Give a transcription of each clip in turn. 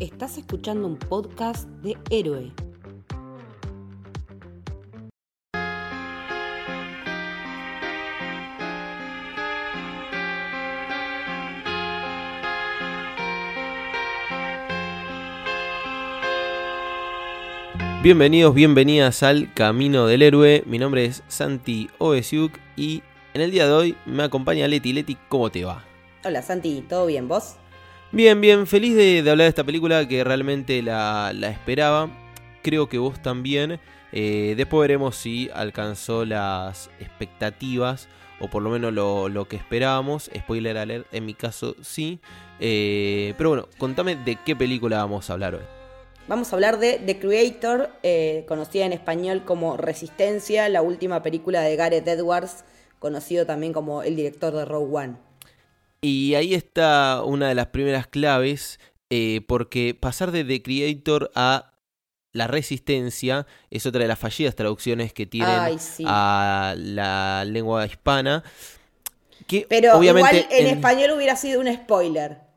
Estás escuchando un podcast de Héroe. Bienvenidos, bienvenidas al Camino del Héroe. Mi nombre es Santi Ovesiuk y en el día de hoy me acompaña Leti. Leti, ¿cómo te va? Hola Santi, ¿todo bien? ¿Vos? Bien, bien, feliz de, hablar de esta película que realmente la, esperaba. Creo que vos también. Eh, después veremos si alcanzó las expectativas o por lo menos lo, que esperábamos. Spoiler alert, en mi caso sí. Eh, pero bueno, contame de qué película vamos a hablar hoy. Vamos a hablar de The Creator, eh, conocida en español como Resistencia, la última película de Gareth Edwards, conocido también como el director de Rogue One. Y ahí está una de las primeras claves, eh, porque pasar de The Creator a La Resistencia es otra de las fallidas traducciones que tienen a la lengua hispana. Que Pero obviamente igual en, español hubiera sido un spoiler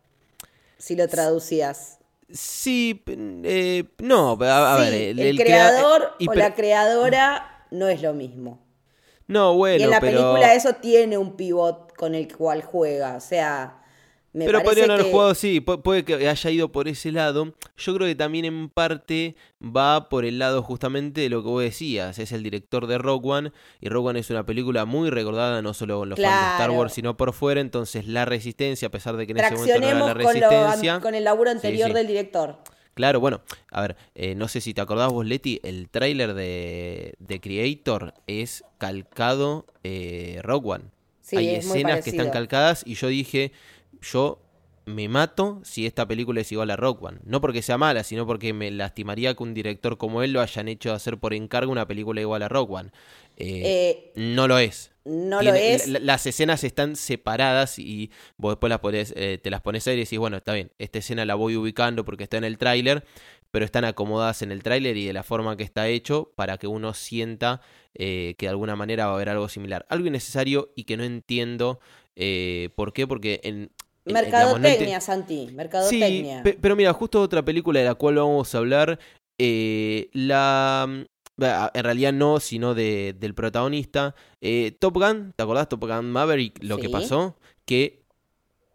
si lo traducías. Sí, eh, no, a, ver. El, creador o la creadora no es lo mismo. No, bueno, Y en la película eso tiene un pivot con el cual juega, o sea... Me pero podrían haber jugado, sí, puede que haya ido por ese lado. Yo creo que también en parte va por el lado justamente de lo que vos decías. Es el director de Rogue One. Y Rogue One es una película muy recordada, no solo con los fans de Star Wars, sino por fuera. Entonces, la resistencia, a pesar de que en ese momento no era la resistencia. Con, con el laburo anterior del director. Claro, bueno, a ver, eh, no sé si te acordás vos, Leti, el tráiler de, de, Creator es calcado eh, Rogue One. Hay escenas que están calcadas y yo dije, yo me mato si esta película es igual a Rogue One. No porque sea mala, sino porque me lastimaría que un director como él lo hayan hecho hacer por encargo una película igual a Rogue One. Eh, no lo es. No lo es. las escenas están separadas y vos después las eh, te las pones a ver y decís, bueno, está bien, esta escena la voy ubicando porque está en el tráiler, pero están acomodadas en el tráiler y de la forma que está hecho para que uno sienta eh, que de alguna manera va a haber algo similar. Algo innecesario y que no entiendo eh, por qué, porque en... Mercadotecnia, Santi, mercadotecnia. Sí, pero mira, justo otra película de la cual vamos a hablar, la en realidad no, sino de, del protagonista. Eh, Top Gun, ¿te acordás? Top Gun Maverick, lo que pasó, que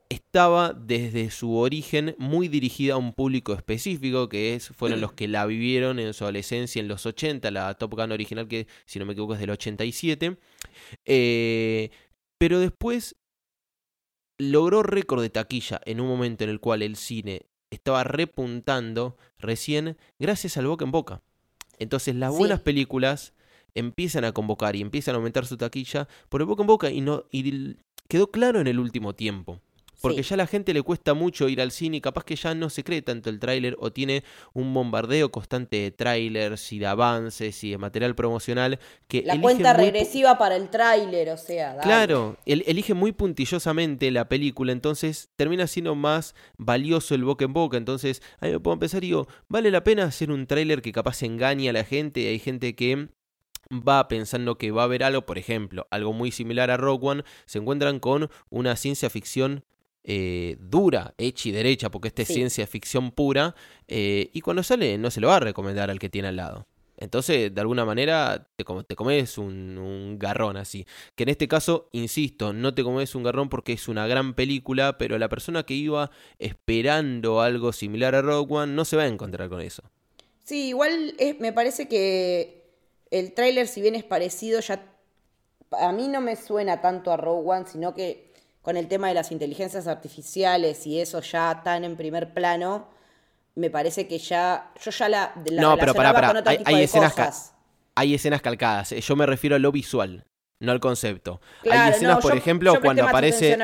estaba desde su origen muy dirigida a un público específico, que es, fueron los que la vivieron en su adolescencia en los 80, la Top Gun original que, si no me equivoco, es del 87. Eh, pero después logró récord de taquilla en un momento en el cual el cine estaba repuntando recién gracias al boca en boca. Entonces las buenas películas empiezan a convocar y empiezan a aumentar su taquilla por el boca en boca y, no, y quedó claro en el último tiempo. Porque ya a la gente le cuesta mucho ir al cine y capaz que ya no se cree tanto el tráiler o tiene un bombardeo constante de trailers y de avances y de material promocional que... La cuenta regresiva para el tráiler, o sea... Claro, elige muy puntillosamente la película, entonces termina siendo más valioso el boca en boca. Entonces, ahí me puedo empezar y digo, ¿vale la pena hacer un tráiler que capaz engañe a la gente? Hay gente que va pensando que va a haber algo, por ejemplo, algo muy similar a Rogue One, se encuentran con una ciencia ficción eh, dura, hecha y derecha, porque esta es ciencia ficción pura, eh, y cuando sale no se lo va a recomendar al que tiene al lado. Entonces, de alguna manera, te, te comes un, garrón así. Que en este caso, insisto, no te comes un garrón porque es una gran película, pero la persona que iba esperando algo similar a Rogue One no se va a encontrar con eso. Sí, igual me parece que el tráiler, si bien es parecido, ya a mí no me suena tanto a Rogue One, sino que con el tema de las inteligencias artificiales y eso ya tan en primer plano, me parece que ya. Yo ya la. la no, pero para, para. Hay, escenas hay escenas calcadas. Eh, yo me refiero a lo visual. No al concepto. hay escenas, por ejemplo, cuando aparece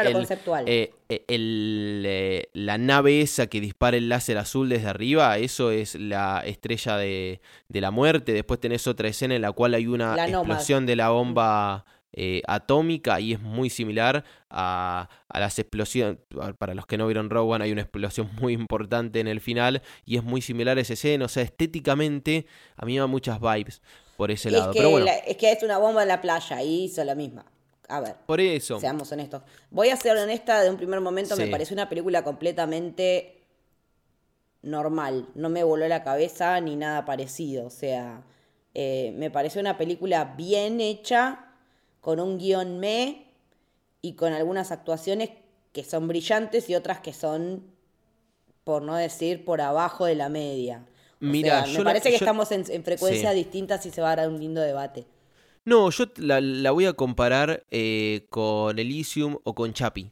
eh, eh, la nave esa que dispara el láser azul desde arriba, eso es la estrella de, de la muerte. Después tenés otra escena en la cual hay una explosión de la bomba eh, atómica y es muy similar a, a, las explosiones. Para los que no vieron Rowan, hay una explosión muy importante en el final y es muy similar a ese escena. O sea, estéticamente a mí me da muchas vibes por ese lado. Es que, es que es una bomba en la playa y hizo la misma. A ver. Por eso. Seamos honestos. Voy a ser honesta de un primer momento. Me parece una película completamente normal, no me voló la cabeza ni nada parecido, o sea, eh, me pareció una película bien hecha, con un guion me y con algunas actuaciones que son brillantes y otras que son, por no decir, por abajo de la media. Mira, me parece que estamos en, frecuencias distintas y se va a dar un lindo debate. No, yo la, voy a comparar eh, con Elysium o con Chapi,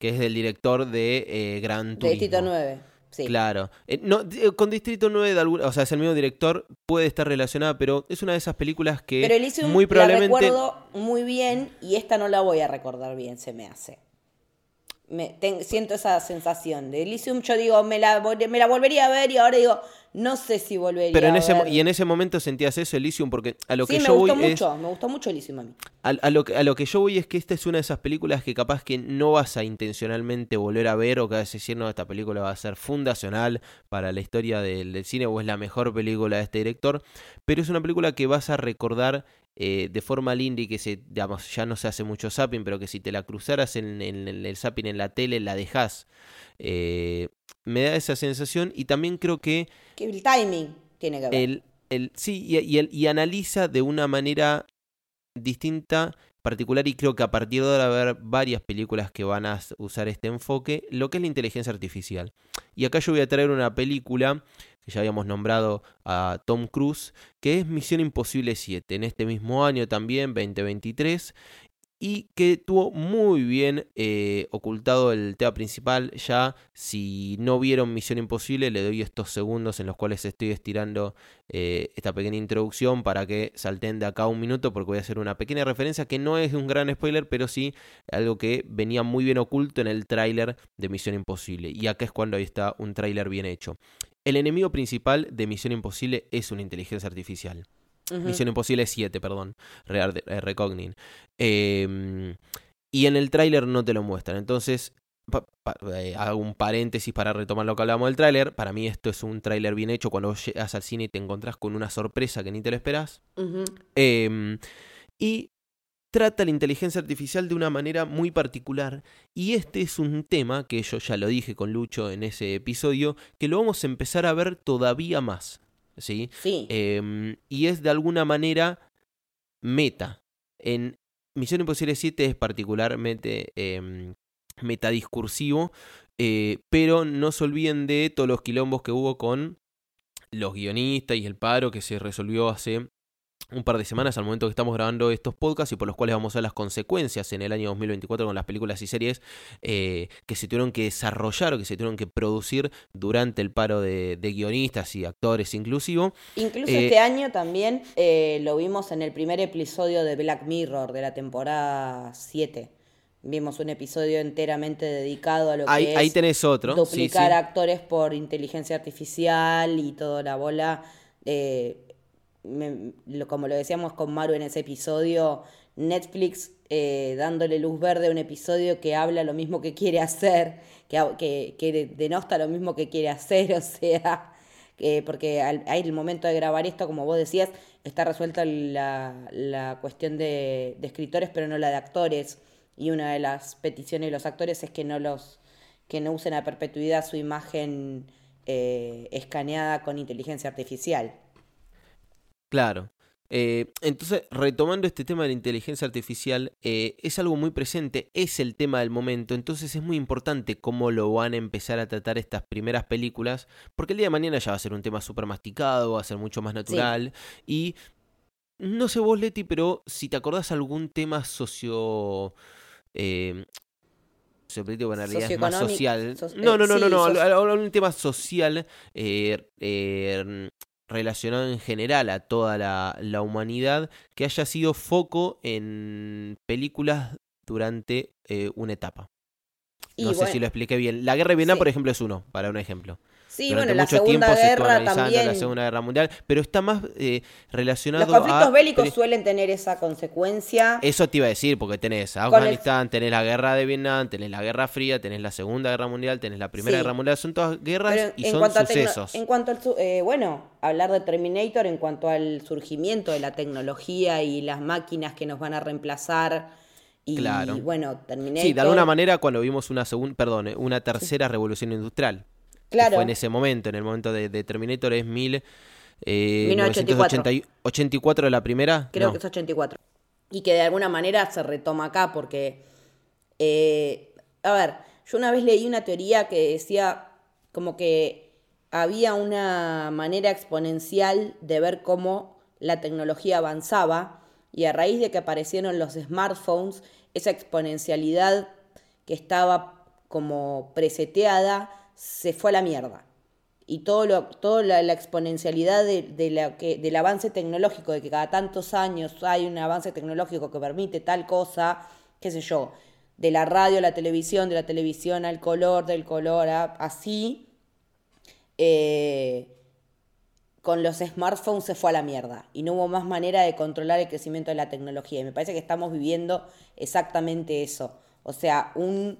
que es el director de eh, Gran Turismo. De Distrito 9. Sí. Claro. Eh, no, eh, con Distrito 9, de alguna, o sea, es el mismo director, puede estar relacionada, pero es una de esas películas que pero Elysium muy probablemente... la recuerdo muy bien y esta no la voy a recordar bien, se me hace. Me, siento esa sensación de Elysium, yo digo, me la, me la volvería a ver y ahora digo, no sé si volvería Pero en a ese, ver. Y en ese momento sentías eso, Elysium, porque a lo que yo me gustó voy mucho, me gustó mucho Elysium a mí. A, lo, a lo que yo voy es que esta es una de esas películas que capaz que no vas a intencionalmente volver a ver o que vas a decir, no, esta película va a ser fundacional para la historia del, cine o es la mejor película de este director, pero es una película que vas a recordar eh, de forma linda y que se, digamos, ya no se hace mucho zapping, pero que si te la cruzaras en, el zapping en la tele, la dejas. Eh, me da esa sensación y también creo que... Que el timing tiene que ver. El, sí, y, y, y analiza de una manera distinta, particular, y creo que a partir de ahora va a haber varias películas que van a usar este enfoque, lo que es la inteligencia artificial. Y acá yo voy a traer una película que ya habíamos nombrado a Tom Cruise, que es Misión Imposible 7, en este mismo año también, 2023, y que tuvo muy bien eh, ocultado el tema principal. Ya si no vieron Misión Imposible, le doy estos segundos en los cuales estoy estirando eh, esta pequeña introducción para que salten de acá un minuto porque voy a hacer una pequeña referencia que no es un gran spoiler, pero sí algo que venía muy bien oculto en el tráiler de Misión Imposible. Y acá es cuando ahí está un tráiler bien hecho. El enemigo principal de Misión Imposible es una inteligencia artificial. Misión Imposible 7, perdón, eh, Recognin. Em, y en el tráiler no te lo muestran. Entonces, eh, hago un paréntesis para retomar lo que hablamos del tráiler. Para mí esto es un tráiler bien hecho cuando llegas al cine y te encontrás con una sorpresa que ni te lo esperás. Em, y trata la inteligencia artificial de una manera muy particular. Y este es un tema que yo ya lo dije con Lucho en ese episodio, que lo vamos a empezar a ver todavía más. ¿sí? Em, y es de alguna manera meta. En Misión Imposible 7 es particularmente eh, metadiscursivo, eh, pero no se olviden de todos los quilombos que hubo con los guionistas y el paro que se resolvió hace un par de semanas al momento que estamos grabando estos podcasts y por los cuales vamos a ver las consecuencias en el año 2024 con las películas y series eh, que se tuvieron que desarrollar o que se tuvieron que producir durante el paro de, guionistas y actores inclusivo. Incluso eh, este año también eh, lo vimos en el primer episodio de Black Mirror de la temporada 7. Vimos un episodio enteramente dedicado a lo que es ahí tenés otro. duplicar actores por inteligencia artificial y toda la bola como lo decíamos con Maru en ese episodio, Netflix eh, dándole luz verde a un episodio que habla lo mismo que quiere hacer, que, que, denosta lo mismo que quiere hacer, o sea, porque hay el momento de grabar esto, como vos decías, está resuelta la, la cuestión de, escritores, pero no la de actores, y una de las peticiones de los actores es que no los que no usen a perpetuidad su imagen eh, escaneada con inteligencia artificial. Claro. Eh, entonces, retomando este tema de la inteligencia artificial, eh, es algo muy presente, es el tema del momento, entonces es muy importante cómo lo van a empezar a tratar estas primeras películas, porque el día de mañana ya va a ser un tema súper masticado, va a ser mucho más natural, y no sé vos, Leti, pero si te acordás algún tema socio... Eh, en realidad es más social. no, no, no, no, no, algún tema social eh, eh, relacionado en general a toda la, humanidad que haya sido foco en películas durante eh, una etapa. no sé si lo expliqué bien. La guerra de Vietnam, por ejemplo, es uno, para un ejemplo. Sí, bueno, la Segunda Guerra también. la Segunda Guerra Mundial, pero está más eh, relacionado Los conflictos bélicos suelen tener esa consecuencia. Eso te iba a decir, porque tenés Afganistán, tenés la Guerra de Vietnam, tenés la Guerra Fría, tenés la Segunda Guerra Mundial, tenés la Primera Guerra Mundial, son todas guerras y son sucesos. En cuanto al, eh, bueno, hablar de Terminator en cuanto al surgimiento de la tecnología y las máquinas que nos van a reemplazar y, claro. bueno, Terminator... Sí, de alguna manera cuando vimos una segunda, perdón, una tercera revolución industrial Claro. Fue en ese momento, en el momento de, de Terminator es mil, eh, 1984. 1984 la primera. Creo No. que es 84. Y que de alguna manera se retoma acá porque, eh, a ver, yo una vez leí una teoría que decía como que había una manera exponencial de ver cómo la tecnología avanzaba y a raíz de que aparecieron los smartphones, esa exponencialidad que estaba como preseteada se fue a la mierda y todo lo, toda la, exponencialidad de, de la que, del avance tecnológico, de que cada tantos años hay un avance tecnológico que permite tal cosa, qué sé yo, de la radio a la televisión, de la televisión al color, del color a así, eh, con los smartphones se fue a la mierda y no hubo más manera de controlar el crecimiento de la tecnología. Y me parece que estamos viviendo exactamente eso. O sea, un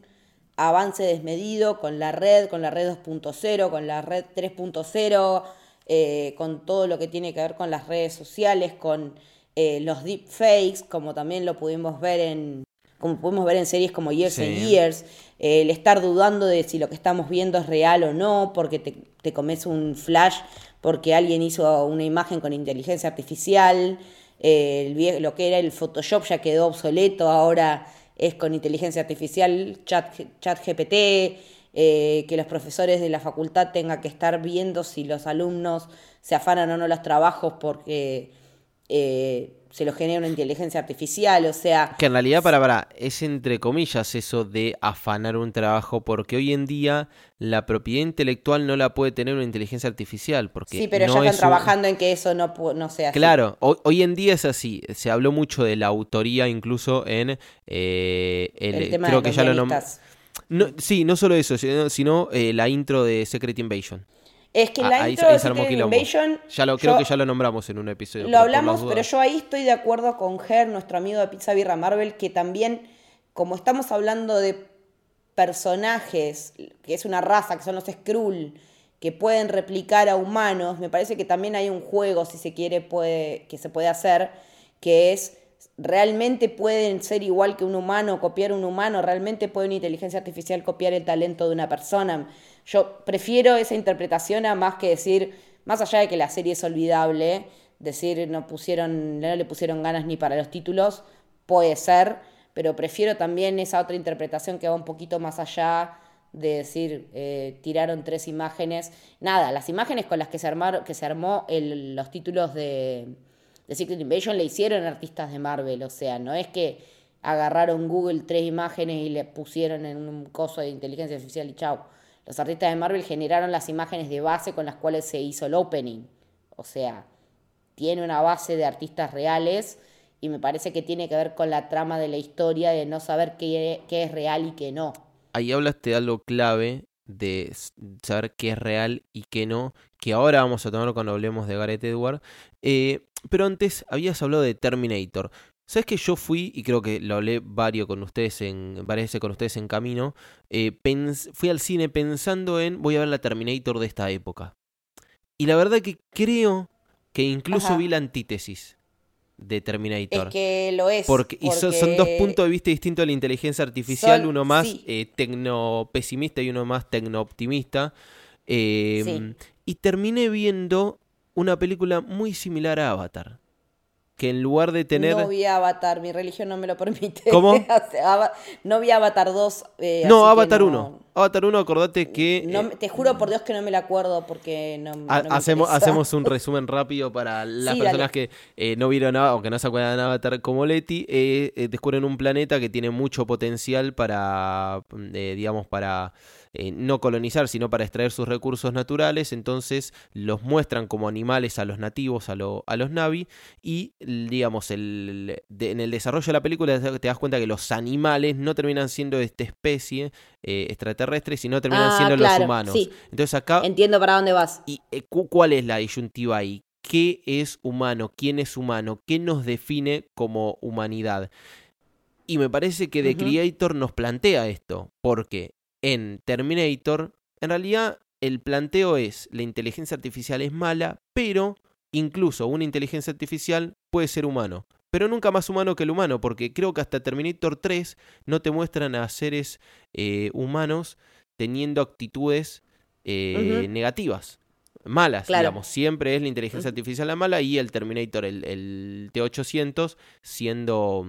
avance desmedido con la red, con la red 2.0, con la red 3.0, eh, con todo lo que tiene que ver con las redes sociales, con eh, los deepfakes, como también lo pudimos ver en como pudimos ver en series como Years and. Years, eh, el estar dudando de si lo que estamos viendo es real o no, porque te, te comes un flash, porque alguien hizo una imagen con inteligencia artificial, eh, el lo que era el Photoshop ya quedó obsoleto, ahora es con inteligencia artificial, chat, chat GPT, eh, que los profesores de la facultad tengan que estar viendo si los alumnos se afanan o no los trabajos porque eh, se los genera una inteligencia artificial, o sea, Que en realidad, para, para, es entre comillas eso de afanar un trabajo, porque hoy en día la propiedad intelectual no la puede tener una inteligencia artificial. Porque sí, pero no ya están es un- trabajando en que eso no, no sea así. Claro, hoy, en día es así. Se habló mucho de la autoría incluso en eh, el, el tema creo de que ya lo no, Sí, no solo eso, sino, sino, eh, la intro de Secret Invasion. Es que Ah, la intro ahí de quilombo. Invasion, Ya lo, creo yo- que ya lo nombramos en un episodio. Lo hablamos, pero yo ahí estoy de acuerdo con Ger, nuestro amigo de Pizza Birra Marvel, que también, como estamos hablando de personajes, que es una raza, que son los Skrull, que pueden replicar a humanos, me parece que también hay un juego, si se quiere, puede, que se puede hacer, que es, realmente pueden ser igual que un humano, copiar un humano, realmente puede una inteligencia artificial copiar el talento de una persona. Yo prefiero esa interpretación a más que decir, más allá de que la serie es olvidable, decir no pusieron, no le pusieron ganas ni para los títulos, puede ser, pero prefiero también esa otra interpretación que va un poquito más allá de decir, eh, tiraron tres imágenes. Nada, las imágenes con las que se, armaron, que se armó los títulos de, de Secret Invasion le hicieron artistas de Marvel. O sea, no es que agarraron Google tres imágenes y le pusieron en un coso de inteligencia artificial y chao. Los artistas de Marvel generaron las imágenes de base con las cuales se hizo el opening. O sea, tiene una base de artistas reales y me parece que tiene que ver con la trama de la historia de no saber qué, es real y qué no. Ahí hablaste de algo clave de saber qué es real y qué no, que ahora vamos a tomar cuando hablemos de Gareth Edward. Eh, pero antes habías hablado de Terminator. ¿Sabes que yo fui, y creo que lo hablé varios con ustedes en, varias veces con ustedes en camino, eh, pens- fui al cine pensando en voy a ver la Terminator de esta época. Y la verdad que creo que incluso Ajá. vi la antítesis de Terminator. Es que lo es. Porque, y son, son dos puntos de vista distintos de la inteligencia artificial, Son- uno más sí. eh, tecno-pesimista y uno más tecno-optimista. Eh, Sí. Y terminé viendo una película muy similar a Avatar. Que en lugar de tener... No vi Avatar, mi religión no me lo permite. ¿Cómo? No vi Avatar 2. eh, No, Avatar no- 1. Avatar 1, acordate que... no eh, te juro por Dios que no me la acuerdo porque no, no ha- me hacemos, hacemos un resumen rápido para las Sí, personas dale. que eh, no vieron Avatar o que no se acuerdan de Avatar como Leti. eh, descubren un planeta que tiene mucho potencial para, eh, digamos, para eh, no colonizar, sino para extraer sus recursos naturales. Entonces los muestran como animales a los nativos, a, lo- a los Navi. Y, digamos, el, de- en el desarrollo de la película te das cuenta que los animales no terminan siendo de esta especie eh, extraterrestre, sino terminan Ah, siendo claro, los humanos. sí. Entonces acá Entiendo para dónde vas. ¿Y eh, cu- cuál es la disyuntiva ahí? ¿Qué es humano? ¿Quién es humano? ¿Qué nos define como humanidad? Y me parece que The. Creator nos plantea esto, porque en Terminator, en realidad el planteo es, la inteligencia artificial es mala, pero incluso una inteligencia artificial puede ser humano. Pero nunca más humano que el humano, porque creo que hasta Terminator 3 no te muestran a seres eh, humanos teniendo actitudes eh, negativas, malas, digamos. Siempre es la inteligencia artificial la mala y el Terminator, el, el T-800, siendo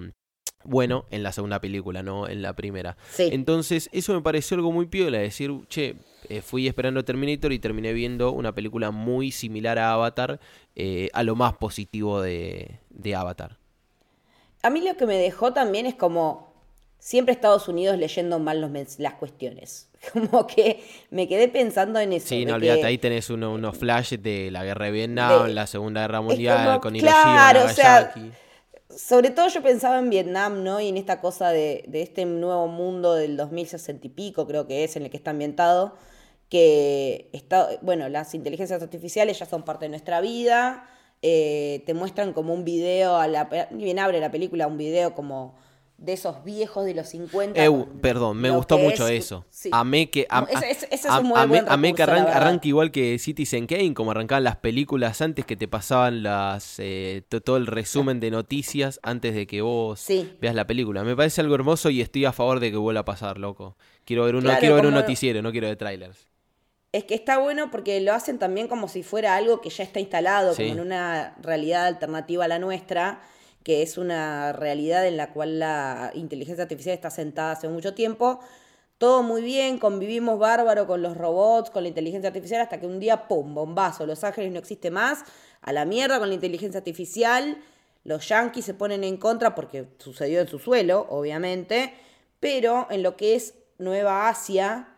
bueno en la segunda película, no en la primera. Entonces, eso me pareció algo muy piola, decir, che, eh, fui esperando Terminator y terminé viendo una película muy similar a Avatar, eh, a lo más positivo de, de Avatar. A mí lo que me dejó también es como siempre Estados Unidos leyendo mal los, las cuestiones. Como que me quedé pensando en eso. Sí, no olvídate, ahí tenés unos flashes de la guerra de Vietnam, la Segunda Guerra Mundial, con Hiroshima, claro, o sea, sobre todo yo pensaba en Vietnam, ¿no? Y en esta cosa de, este nuevo mundo del 2060 y pico, creo que es, en el que está ambientado, que está, bueno, las inteligencias artificiales ya son parte de nuestra vida, eh, te muestran como un video, a la, bien abre la película, un video como de esos viejos de los 50. perdón, me gustó mucho eso. Amé que, que arranque igual que Citizen Kane, como arrancaban las películas antes que te pasaban las eh, todo el resumen de noticias antes de que vos veas la película. Me parece algo hermoso y estoy a favor de que vuelva a pasar, loco. Quiero ver, uno, quiero ver un noticiero, no quiero de trailers. Es que está bueno porque lo hacen también como si fuera algo que ya está instalado, como en una realidad alternativa a la nuestra que es una realidad en la cual la inteligencia artificial está sentada hace mucho tiempo. Todo muy bien, convivimos bárbaro con los robots, con la inteligencia artificial, hasta que un día, ¡pum!, bombazo, Los Ángeles no existe más, a la mierda con la inteligencia artificial, los yanquis se ponen en contra porque sucedió en su suelo, obviamente, pero en lo que es Nueva Asia,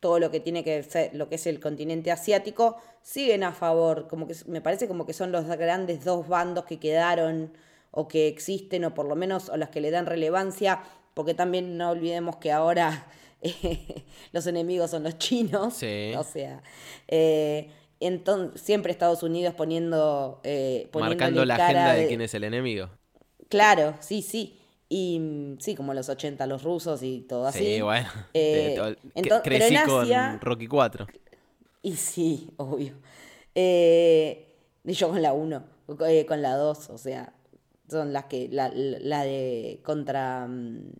todo lo que tiene que ser, lo que es el continente asiático, siguen a favor, como que me parece como que son los grandes dos bandos que quedaron o que existen o por lo menos o las que le dan relevancia, porque también no olvidemos que ahora los enemigos son los chinos, o sea, eh, entonces, siempre Estados Unidos poniendo... Eh, Marcando la agenda de... quién es el enemigo. Claro, sí, sí. Y sí, como los 80 los rusos y todo así. Sí, bueno. Eh, crecí con Rocky 4. Y sí, obvio. Eh, y yo con la 1, eh, con la 2, o sea, son las que, la, la de contra, mm,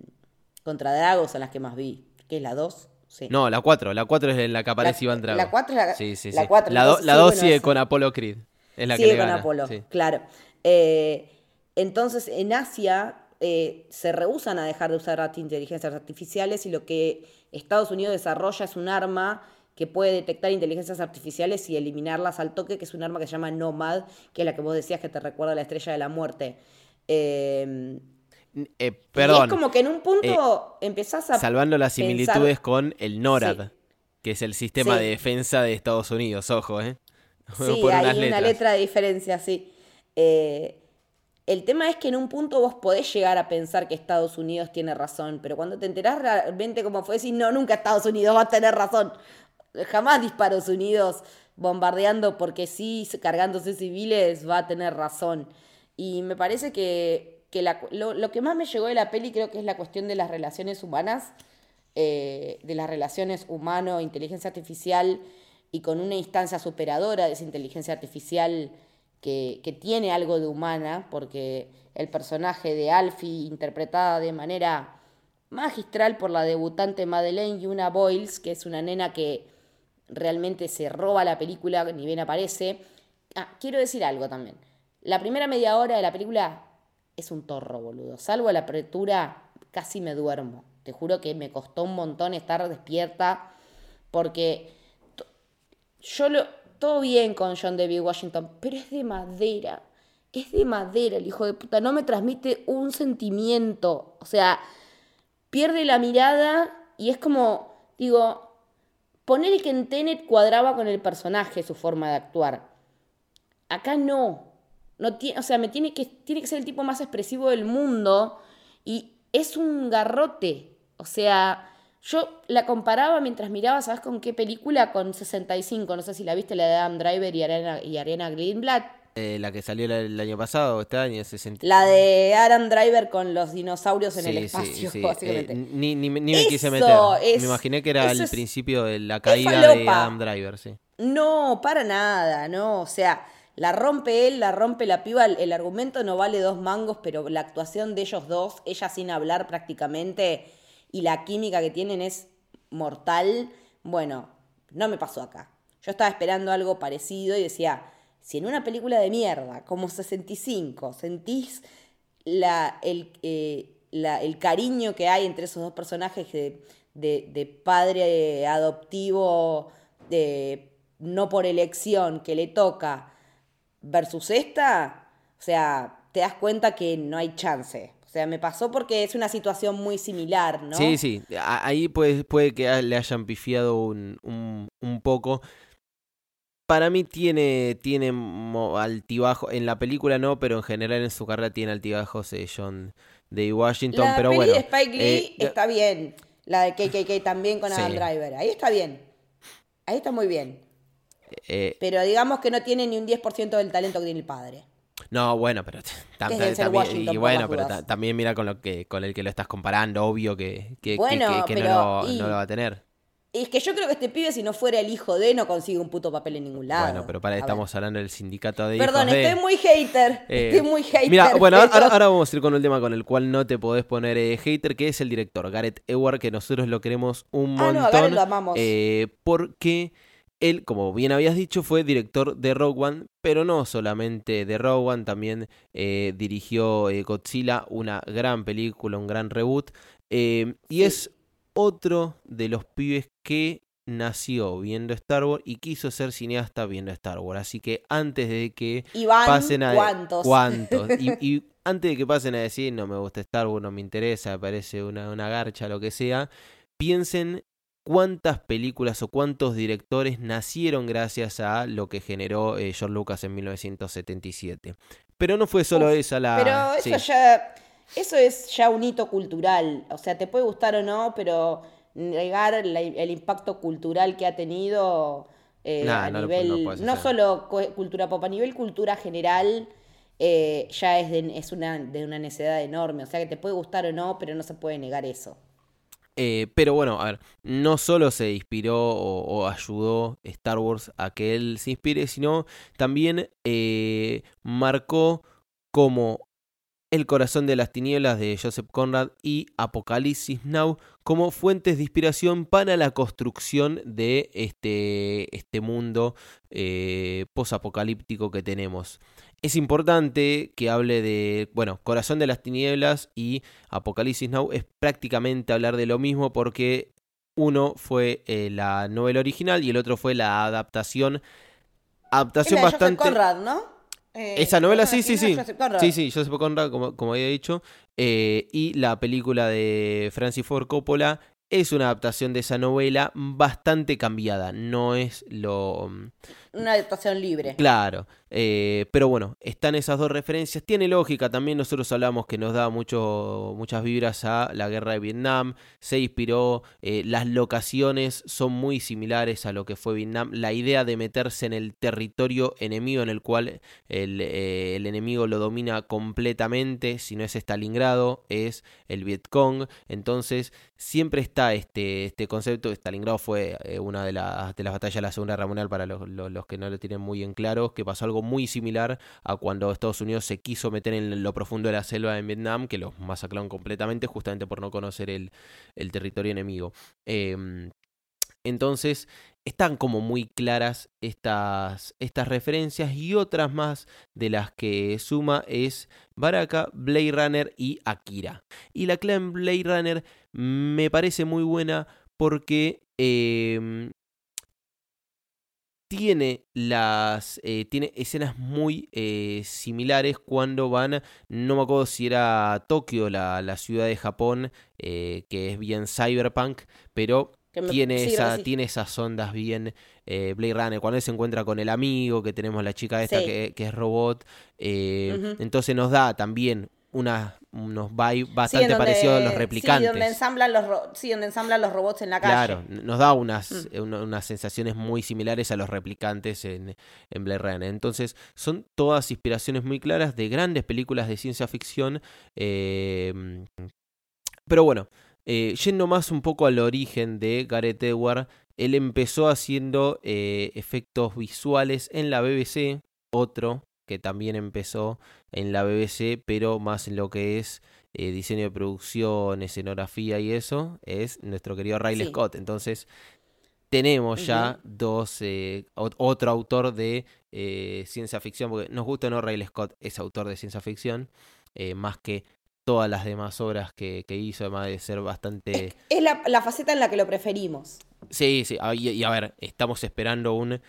contra Drago son las que más vi. ¿Qué es la 2? Sí. No, la 4. La 4 es la que aparece Iván Drago. La 4 es la, sí, sí, la 4. La 2 sigue con Apolo Creed. Es la sigue que con Apolo, claro. Eh, entonces, en Asia eh, se rehusan a dejar de usar inteligencias artificiales y lo que Estados Unidos desarrolla es un arma que puede detectar inteligencias artificiales y eliminarlas al toque, que es un arma que se llama Nomad, que es la que vos decías que te recuerda a la estrella de la muerte. Eh, eh, perdón. es como que en un punto eh, empezás a. Salvando las similitudes con el NORAD, que es el sistema de defensa de Estados Unidos, ojo, ¿eh? Sí, hay una letra de diferencia, sí. el tema es que en un punto vos podés llegar a pensar que Estados Unidos tiene razón, pero cuando te enterás realmente cómo fue, decís, no, nunca Estados Unidos va a tener razón. Jamás Disparos Unidos bombardeando porque sí, cargándose civiles, va a tener razón. Y me parece que, lo, que más me llegó de la peli creo que es la cuestión de las relaciones humanas, eh, de las relaciones humano-inteligencia artificial y con una instancia superadora de esa inteligencia artificial que, que, tiene algo de humana, porque el personaje de Alfie, interpretada de manera magistral por la debutante Madeleine Yuna Boyles, que es una nena que realmente se roba la película, ni bien aparece. Ah, quiero decir algo también. La primera media hora de la película es un torro, boludo. Salvo la apertura, casi me duermo. Te juro que me costó un montón estar despierta porque yo lo... Todo bien con John David Washington, pero es de madera. Es de madera el hijo de puta. No me transmite un sentimiento. O sea, pierde la mirada y es como, digo, poner que en Tenet cuadraba con el personaje su forma de actuar. Acá no. No tiene, o sea, me tiene que, tiene que ser el tipo más expresivo del mundo y es un garrote. O sea, yo la comparaba mientras miraba, ¿sabes con qué película? Con 65, no sé si la viste, la de Adam Driver y Ariana, y Ariana Greenblatt. Eh, la que salió el año pasado, este año, 60. La de Adam Driver con los dinosaurios en el espacio, básicamente. Eh, ni, ni, ni, me quise meter. me imaginé que era el principio de la caída de Adam Driver, sí. No, para nada, no. O sea, la rompe él, la rompe la piba. El, argumento no vale dos mangos, pero la actuación de ellos dos, ella sin hablar prácticamente, y la química que tienen es mortal. Bueno, No me pasó acá. Yo estaba esperando algo parecido y decía, si en una película de mierda, como 65, sentís la, el, eh, el cariño que hay entre esos dos personajes de, de, padre adoptivo, de, no por elección, que le toca, versus esta, o sea, te das cuenta que no hay chance. O sea, me pasó porque es una situación muy similar, ¿no? Sí, sí. Ahí puede, puede que le hayan pifiado un, un, un poco. Para mí tiene, tiene altibajo. En la película no, pero en general en su carrera tiene altibajos de John de Washington. La pero peli bueno. de Spike Lee eh, está bien. La de KKK también con Adam Driver. Ahí está bien. Ahí está muy bien. Eh, pero digamos que no tiene ni un 10% del talento que tiene el padre. No, bueno, pero también, y bueno, pero también mira con lo que con el que lo estás comparando, obvio que, que, no, lo, va a tener. Es que yo creo que este pibe, si no fuera el hijo de, no consigue un puto papel en ningún lado. Bueno, pero para, estamos hablando del sindicato de Perdón, estoy muy hater. Eh, estoy muy hater. Mira, bueno, ahora, vamos a ir con el tema con el cual no te podés poner eh, hater, que es el director, Gareth Ewart, que nosotros lo queremos un montón. Ah, no, lo amamos. Eh, porque él, como bien habías dicho, fue director de Rogue One, pero no solamente de Rogue One, también dirigió Godzilla, una gran película, un gran reboot. y es otro de los pibes que nació viendo Star Wars y quiso ser cineasta viendo Star Wars. Así que antes de que pasen a ¿cuántos? ¿cuántos? Y, antes de que pasen a decir no me gusta Star Wars, no me interesa, me parece una, una garcha, lo que sea, piensen cuántas películas o cuántos directores nacieron gracias a lo que generó eh, George Lucas en 1977. Pero no fue solo esa la... Pero eso ya eso es ya un hito cultural. O sea, te puede gustar o no, pero negar el impacto cultural que ha tenido eh, a nivel, no, solo cultura pop, a nivel cultura general, eh, ya es, de, es una, de una necedad enorme. O sea, que te puede gustar o no, pero no se puede negar eso. Eh, pero bueno, a ver, no solo se inspiró o, ayudó Star Wars a que él se inspire, sino también marcó como el corazón de las tinieblas de Joseph Conrad y Apocalipsis Now como fuentes de inspiración para la construcción de este, este mundo eh, posapocalíptico que tenemos. Es importante que hable de, bueno, Corazón de las Tinieblas y Apocalipsis Now es prácticamente hablar de lo mismo porque uno fue eh, la novela original y el otro fue la adaptación. Adaptación bastante. Conrad, ¿no? Eh, Esa novela, sí, sí, sí. Sí, sí, Joseph Conrad, como, como había dicho. Eh, y la película de Francis Ford Coppola es una adaptación de esa novela bastante cambiada. No es lo. Mm, una adaptación libre. Claro. Eh, pero bueno, están esas dos referencias. Tiene lógica. También nosotros hablamos que nos da mucho, muchas vibras a la guerra de Vietnam. Se inspiró. Eh, las locaciones son muy similares a lo que fue Vietnam. La idea de meterse en el territorio enemigo en el cual el, eh, el enemigo lo domina completamente. Si no es Stalingrado, es el Vietcong. Entonces, siempre está este, este concepto. Stalingrado fue una de las, de las batallas de la Segunda Guerra Mundial para los los que no lo tienen muy en claro, que pasó algo muy similar a cuando Estados Unidos se quiso meter en lo profundo de la selva en Vietnam, que los masacraron completamente justamente por no conocer el, territorio enemigo. Em, entonces, están como muy claras estas, estas referencias y otras más de las que suma es Baraka, Blade Runner y Akira. Y la clan Blade Runner me parece muy buena porque em, tiene las eh, tiene escenas muy eh, similares cuando van no me acuerdo si era Tokio la, la ciudad de Japón eh, que es bien cyberpunk pero tiene esa tiene esas ondas bien Blade Runner cuando él se encuentra con el amigo que tenemos la chica esta que, que, es robot entonces nos da también una, unos vibes bastante parecidos a los replicantes. Sí donde, ensamblan los donde ensamblan los robots en la calle. Claro, nos da unas, mm. eh, unas sensaciones muy similares a los replicantes en, en Blade Runner. Entonces, son todas inspiraciones muy claras de grandes películas de ciencia ficción. Em, pero bueno, eh, yendo más un poco al origen de Gareth Edward, él empezó haciendo eh, efectos visuales en la BBC, otro que también empezó en la BBC, pero más en lo que es eh, diseño de producción, escenografía y eso, es nuestro querido Riley Scott. Entonces, tenemos ya dos, eh, otro autor de eh, ciencia ficción, porque nos gusta o no, Riley Scott es autor de ciencia ficción, más que todas las demás obras que, hizo, además de ser bastante... Es, la, faceta en la que lo preferimos. Sí, sí, ah, y, a ver, estamos esperando un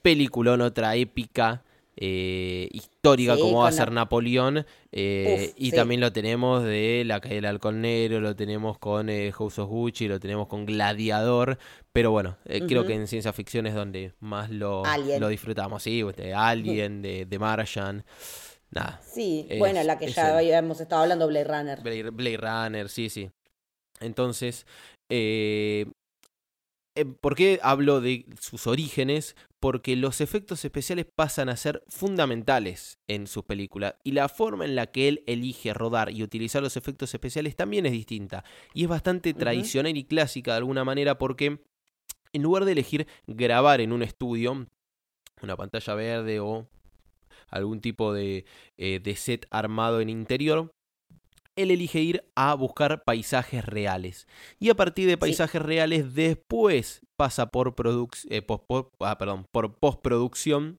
peliculón, otra épica eh, histórica como va a ser Napoleón. Eh, y también lo tenemos de La caída del halcón negro, lo tenemos con eh, House of Gucci, lo tenemos con Gladiador. Pero bueno, creo que en ciencia ficción es donde más lo, lo disfrutamos. Sí, de Alien, de, de Martian. Nada. Sí, bueno, la que ya habíamos estado hablando, Blade Runner. Blade, Runner, sí, sí. Entonces, ¿por qué hablo de sus orígenes? porque los efectos especiales pasan a ser fundamentales en sus películas y la forma en la que él elige rodar y utilizar los efectos especiales también es distinta y es bastante tradicional y clásica de alguna manera porque en lugar de elegir grabar en un estudio, una pantalla verde o algún tipo de, eh, de set armado en interior, él elige ir a buscar paisajes reales. Y a partir de paisajes reales, después pasa por, eh, ah, perdón, por postproducción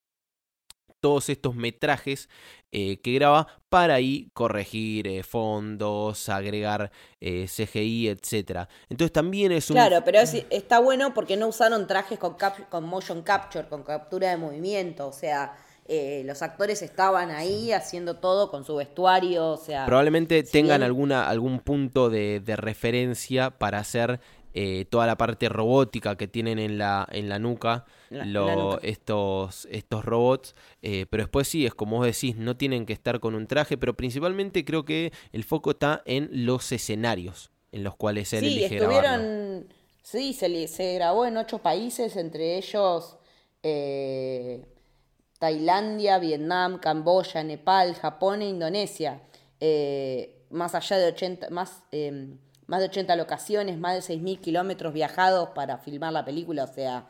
todos estos metrajes eh, que graba para ahí corregir eh, fondos, agregar CGI, etc. Entonces también es un... Claro, pero está bueno porque no usaron trajes con, con motion capture, con captura de movimiento, o sea eh, los actores estaban ahí haciendo todo con su vestuario, o sea... Probablemente tengan alguna, algún punto de, referencia para hacer eh, toda la parte robótica que tienen en la, en la nuca, Estos, estos robots, eh, pero después sí, es como vos decís, no tienen que estar con un traje, pero principalmente creo que el foco está en los escenarios en los cuales él sí, estuvieron, Sí, se, se grabó en ocho países, entre ellos... Tailandia, Vietnam, Camboya, Nepal, Japón e Indonesia. Eh, más allá de 80, más, em, más de 80 locaciones, más de 6.000 kilómetros viajados para filmar la película. O sea,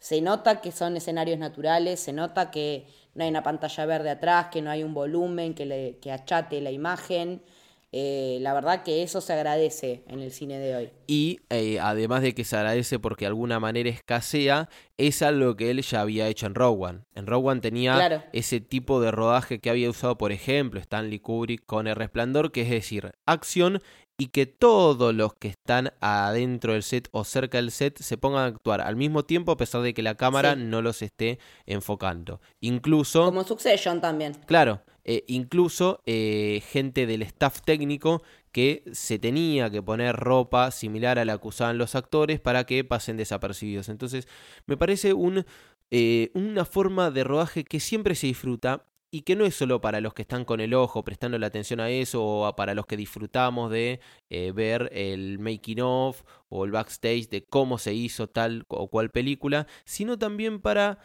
se nota que son escenarios naturales, se nota que no hay una pantalla verde atrás, que no hay un volumen que, le, que achate la imagen. Eh, la verdad que eso se agradece en el cine de hoy. Y eh, además de que se agradece porque de alguna manera escasea, es algo que él ya había hecho en Rogue One. En Rogue One tenía ese tipo de rodaje que había usado, por ejemplo, Stanley Kubrick con El Resplandor, que es decir, acción y que todos los que están adentro del set o cerca del set se pongan a actuar al mismo tiempo a pesar de que la cámara no los esté enfocando. Incluso... Como Succession también. Claro, eh, incluso eh, gente del staff técnico que se tenía que poner ropa similar a la que usaban los actores para que pasen desapercibidos. Entonces, me parece un, eh, una forma de rodaje que siempre se disfruta y que no es solo para los que están con el ojo prestando la atención a eso o para los que disfrutamos de ver el making of o el backstage de cómo se hizo tal o cual película, sino también para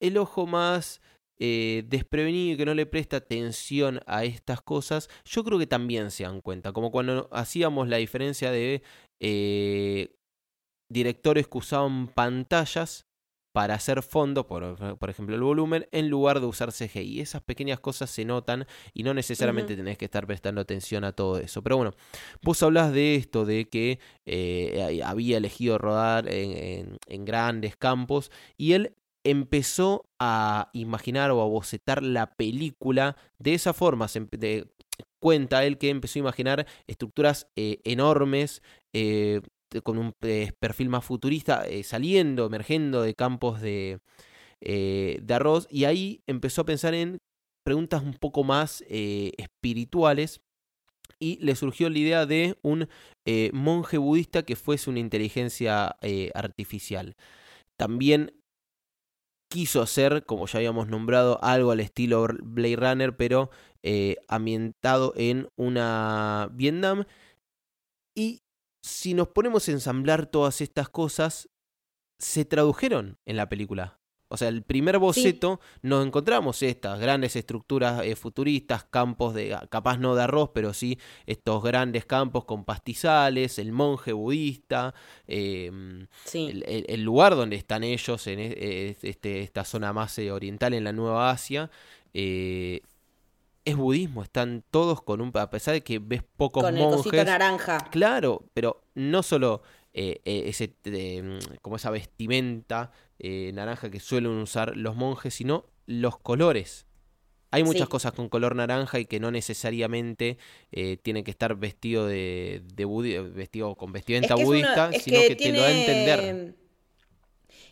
el ojo más eh, desprevenido y que no le presta atención a estas cosas, yo creo que también se dan cuenta. Como cuando hacíamos la diferencia de eh, directores que usaban pantallas para hacer fondo, por, por, ejemplo el volumen, en lugar de usar CGI. Esas pequeñas cosas se notan y no necesariamente tenés que estar prestando atención a todo eso. Pero bueno, vos hablas de esto, de que eh, había elegido rodar en, en, grandes campos y él empezó a imaginar o a bocetar la película de esa forma. Se cuenta él que empezó a imaginar estructuras eh, enormes, eh, con un eh, perfil más futurista, saliendo, emergiendo de campos de, de, arroz, y ahí empezó a pensar en preguntas un poco más espirituales. Y le surgió la idea de un monje budista que fuese una inteligencia artificial. También quiso hacer, como ya habíamos nombrado, algo al estilo Blade Runner, pero eh, ambientado en una Vietnam. Y si nos ponemos a ensamblar todas estas cosas, se tradujeron en la película. O sea, el primer boceto nos encontramos estas grandes estructuras eh, futuristas, campos de, ah, capaz no de arroz, pero sí estos grandes campos con pastizales, el monje budista, em, el, lugar donde están ellos, en e, este, esta zona más eh, oriental en la Nueva Asia. Eh, es budismo, están todos con un... A pesar de que ves pocos con monjes... el naranja. Claro, pero no solo eh, eh, ese, mm, como esa vestimenta naranja que suelen usar los monjes, sino los colores. Hay muchas cosas con color naranja y que no necesariamente eh, tienen que estar vestido de, vestido con vestimenta budista, sino que, te lo da a entender.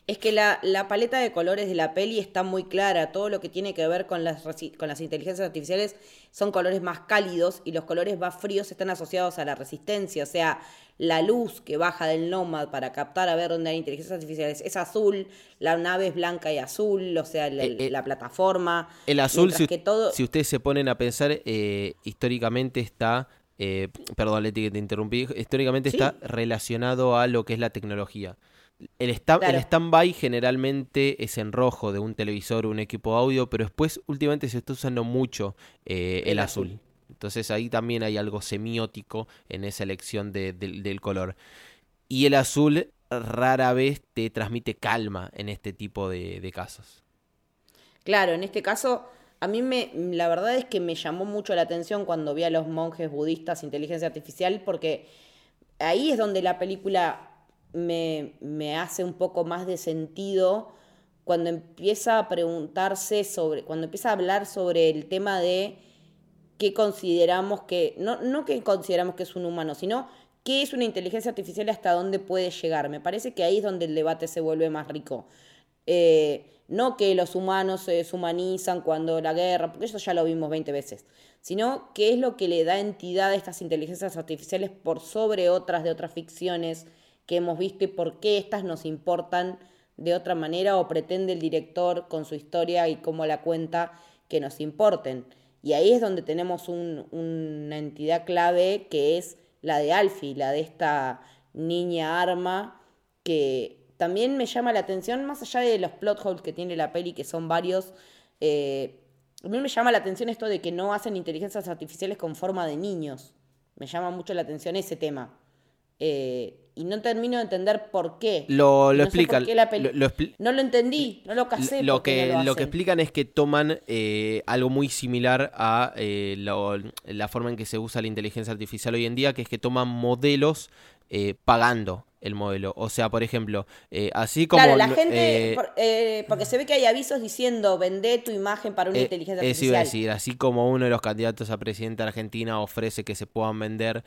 Es que la, paleta de colores de la peli está muy clara. Todo lo que tiene que ver con las, con las inteligencias artificiales son colores más cálidos y los colores más fríos están asociados a la resistencia. O sea, la luz que baja del Nomad para captar a ver dónde hay inteligencias artificiales es azul, la nave es blanca y azul, o sea, la, eh, eh, plataforma. El azul, si, si, ustedes se ponen a pensar, eh, históricamente está perdón, Leti, que te interrumpí. Históricamente está relacionado a lo que es la tecnología. El, stand-by generalmente es en rojo de un televisor o un equipo audio, pero después últimamente se está usando mucho eh, el, azul. Entonces ahí también hay algo semiótico en esa elección del color. Y el azul rara vez te transmite calma en este tipo de, casos. Claro, en este caso a mí me, la verdad es que me llamó mucho la atención cuando vi a los monjes budistas inteligencia artificial porque ahí es donde la película me, hace un poco más de sentido cuando empieza a preguntarse sobre, cuando empieza a hablar sobre el tema de qué consideramos que, no, no que consideramos que es un humano, sino qué es una inteligencia artificial y hasta dónde puede llegar. Me parece que ahí es donde el debate se vuelve más rico. Eh, no que los humanos se deshumanizan cuando la guerra, porque eso ya lo vimos 20 veces, sino qué es lo que le da entidad a estas inteligencias artificiales por sobre otras de otras ficciones que hemos visto y por qué estas nos importan de otra manera o pretende el director con su historia y cómo la cuenta que nos importen. Y ahí es donde tenemos una entidad clave que es la de Alfie, la de esta niña arma, que también me llama la atención, más allá de los plot holes que tiene la peli, que son varios, eh, a mí me llama la atención esto de que no hacen inteligencias artificiales con forma de niños. Me llama mucho la atención ese tema. Eh, y no termino de entender por qué. Lo, lo explican. no lo entendí, no lo casé. Lo que, lo, que explican es que toman eh, algo muy similar a eh, la forma en que se usa la inteligencia artificial hoy en día, que es que toman modelos eh, pagando el modelo. O sea, por ejemplo, eh, así como... Claro, la gente, eh, eh, porque se ve que hay avisos diciendo, vende tu imagen para una inteligencia artificial. Eso iba a decir, así como uno de los candidatos a presidente de Argentina ofrece que se puedan vender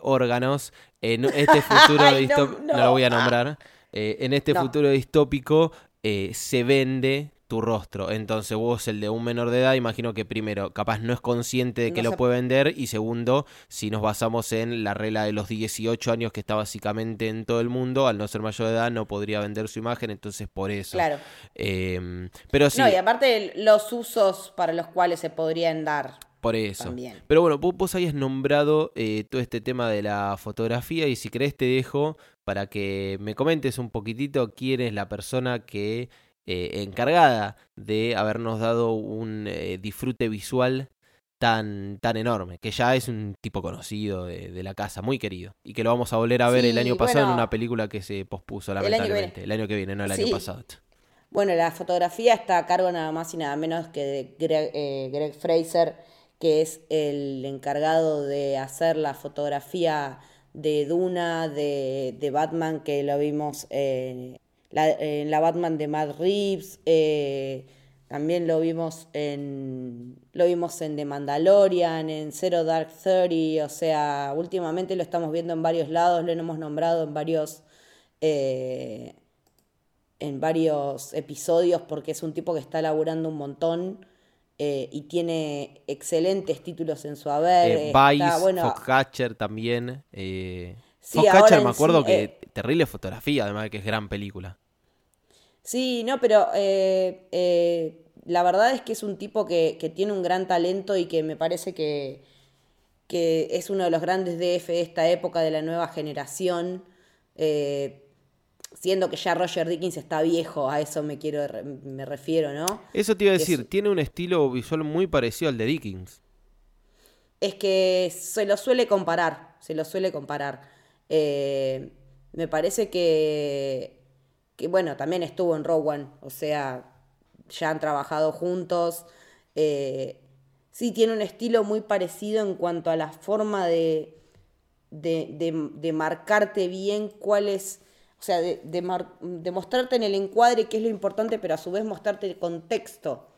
órganos, en este futuro distópico, no, lo voy a nombrar, en este futuro distópico se vende tu rostro. Entonces vos, el de un menor de edad, imagino que primero, capaz no es consciente de que lo puede vender y segundo, si nos basamos en la regla de los 18 años que está básicamente en todo el mundo, al no ser mayor de edad no podría vender su imagen, entonces por eso. Claro. Em, pero sí. No, y aparte los usos para los cuales se podrían dar. Por eso. Pero bueno, vos, vos habías nombrado eh, todo este tema de la fotografía y si querés te dejo para que me comentes un poquitito quién es la persona que eh, encargada de habernos dado un eh, disfrute visual tan, tan enorme, que ya es un tipo conocido de, la casa, muy querido, y que lo vamos a volver a ver el año pasado en una película que se pospuso, lamentablemente. El año que viene, no el año pasado. Bueno, la fotografía está a cargo nada más y nada menos que de Greg, eh, Fraser, que es el encargado de hacer la fotografía de Duna, de, de Batman, que lo vimos en en la Batman de Matt Reeves, eh, también lo vimos en lo vimos en The Mandalorian, en Zero Dark Thirty, o sea, últimamente lo estamos viendo en varios lados, lo hemos nombrado en varios eh, en varios episodios porque es un tipo que está laburando un montón eh, y tiene excelentes títulos en su haber. Eh, Vice, bueno, Foxcatcher también. Eh, Foxcatcher me acuerdo que terrible fotografía, además de que es gran película. Sí, no, pero eh, eh, la verdad es que es un tipo que, tiene un gran talento y que me parece que, que, es uno de los grandes DF de esta época de la nueva generación. Eh, siendo que ya Roger Dickens está viejo, a eso me quiero me refiero, ¿no? Eso te iba a decir, tiene un estilo visual muy parecido al de Dickens. Es que se lo suele comparar, se lo suele comparar. me parece que que bueno, también estuvo en Rowan, o sea, ya han trabajado juntos. Eh, sí, tiene un estilo muy parecido en cuanto a la forma de, de, marcarte bien cuál es, o sea, de, de, mostrarte en el encuadre qué es lo importante, pero a su vez mostrarte el contexto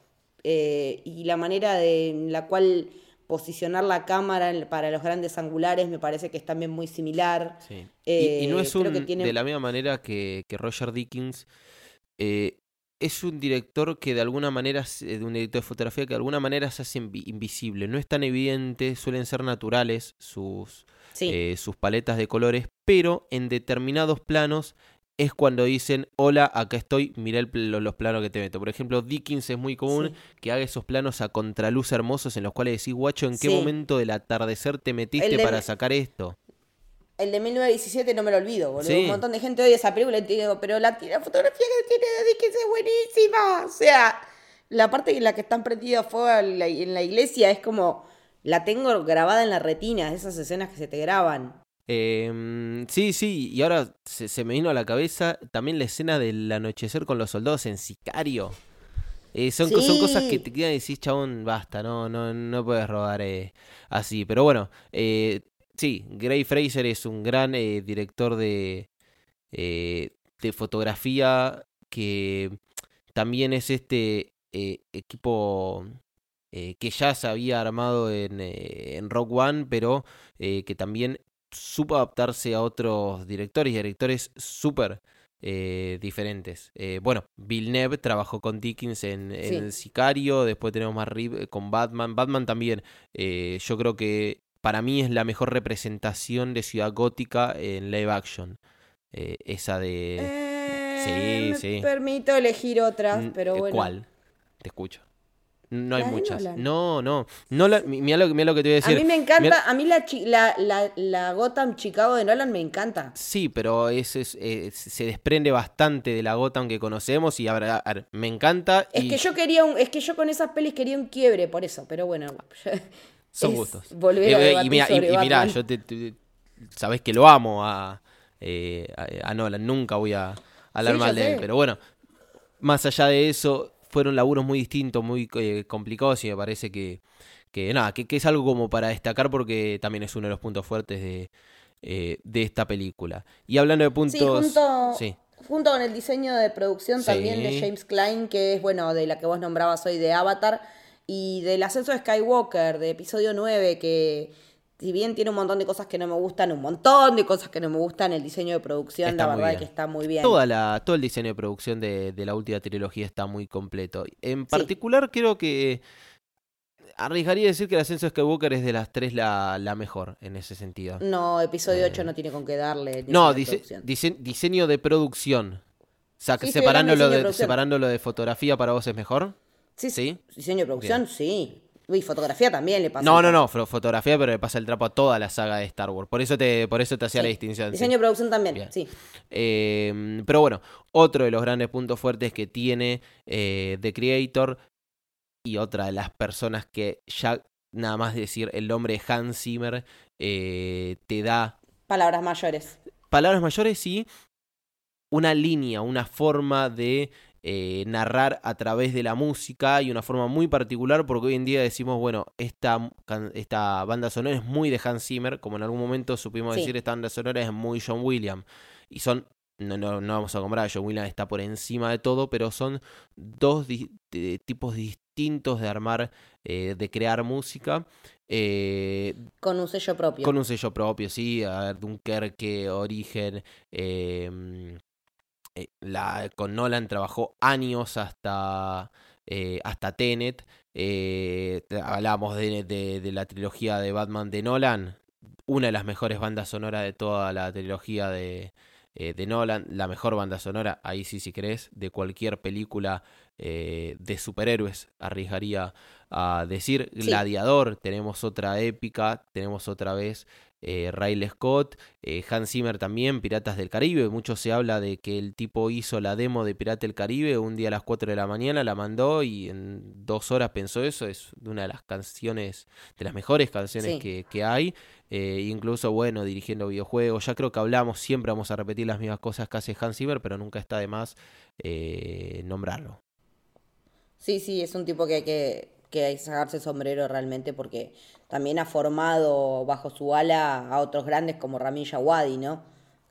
eh, y la manera en la cual posicionar la cámara para los grandes angulares me parece que es también muy similar. y, eh, no es un, de la misma manera que, que Roger Dickens. Eh, es un director que de alguna manera, de un director de fotografía que de alguna manera se hace invisible. No es tan evidente, suelen ser naturales sus, eh, sus paletas de colores, pero en determinados planos es cuando dicen, hola, acá estoy, mira los planos que te meto. Por ejemplo, Dickens es muy común que haga esos planos a contraluz hermosos en los cuales decís, guacho, ¿en qué momento del atardecer te metiste para sacar esto? El de 1917 no me lo olvido, boludo. Un montón de gente odia esa película y te digo, pero la, fotografía que tiene de Dickens es buenísima. O sea, la parte en la que están prendidos fuego en la, en la iglesia es como la tengo grabada en la retina, esas escenas que se te graban. Eh, sí, sí, y ahora se, me vino a la cabeza también la escena del anochecer con los soldados en Sicario. Eh, son, son, cosas que te quedan y decís, chabón, basta, no, no, no puedes robar eh, así. Pero bueno, eh, sí, Gray Fraser es un gran director de, de fotografía que también es este equipo que ya se había armado en, en Rock One, pero que también supo adaptarse a otros directores y directores súper eh, diferentes. Eh, bueno, Villeneuve trabajó con Dickens en, Sicario, después tenemos más eh, con Batman. Batman también, yo creo que para mí es la mejor representación de Ciudad Gótica en live action. esa de... sí, sí. Permito elegir otras, pero bueno. ¿Cuál? Te escucho. No hay muchas. No, no. no mira, lo, lo, que te voy a decir. A mí me encanta, a mí la, la, la, Gotham Chicago de Nolan me encanta. Sí, pero es, se desprende bastante de la Gotham que conocemos y me encanta. Es que yo quería un, es que yo con esas pelis quería un quiebre por eso, pero bueno. Son gustos. Volver a y, mira, y, yo te, sabes que lo amo a, eh, a, Nolan, nunca voy a hablar mal de él, pero bueno, más allá de eso, fueron laburos muy distintos, muy eh, complicados y me parece que, que nada, que, es algo como para destacar porque también es uno de los puntos fuertes de, eh, de esta película. Y hablando de puntos... Sí, junto, con el diseño de producción también de James Klein, que es, bueno, de la que vos nombrabas hoy de Avatar, y del ascenso de Skywalker, de episodio 9, que si bien tiene un montón de cosas que no me gustan, un montón de cosas que no me gustan, el diseño de producción, la verdad es que está muy bien. Toda la, todo el diseño de producción de, la última trilogía está muy completo. En particular, creo que arriesgaría decir que el ascenso de Skywalker es de las tres la, la mejor en ese sentido. No, episodio 8 eh, no tiene con qué darle. No, diseño de producción. O sea, que separándolo, de, separándolo de fotografía para vos es mejor. Sí, sí. Diseño de producción, sí. Uy, fotografía también le pasa. No, no, no, fotografía, pero le pasa el trapo a toda la saga de Star Wars. Por eso te, por eso te hacía la distinción. Diseño de producción también, sí. Em, pero bueno, otro de los grandes puntos fuertes que tiene eh, The Creator y otra de las personas que ya nada más decir el nombre de Hans Zimmer eh, te da... Palabras mayores. Palabras mayores y una línea, una forma de eh, narrar a través de la música y una forma muy particular porque hoy en día decimos, bueno, esta, esta banda sonora es muy de Hans Zimmer, como en algún momento supimos decir, esta banda sonora es muy John Williams. Y son, no, no, no vamos a comprar, John Williams está por encima de todo, pero son dos tipos distintos de armar, eh, de crear música. Eh, con un sello propio. Con un sello propio, sí. A ver, Dunkerque, Origen, eh, con Nolan trabajó años hasta, eh, hasta Tenet. Eh, hablamos de, de, la trilogía de Batman de Nolan, una de las mejores bandas sonoras de toda la trilogía de, de Nolan, la mejor banda sonora, ahí sí si crees, de cualquier película de superhéroes, arriesgaría a decir. Gladiador, tenemos otra épica, tenemos otra vez eh, Riley Scott, eh, Hans Zimmer también, Piratas del Caribe. Mucho se habla de que el tipo hizo la demo de Piratas del Caribe un día a las 4 de la mañana, la mandó y en dos horas pensó eso. Es una de las canciones, de las mejores canciones que, que, hay. Eh, incluso, bueno, dirigiendo videojuegos. Ya creo que hablamos, siempre vamos a repetir las mismas cosas que hace Hans Zimmer, pero nunca está de más nombrarlo. Sí, sí, es un tipo que hay que que hay que sacarse el sombrero realmente porque también ha formado bajo su ala a otros grandes como Ramin Djawadi, ¿no?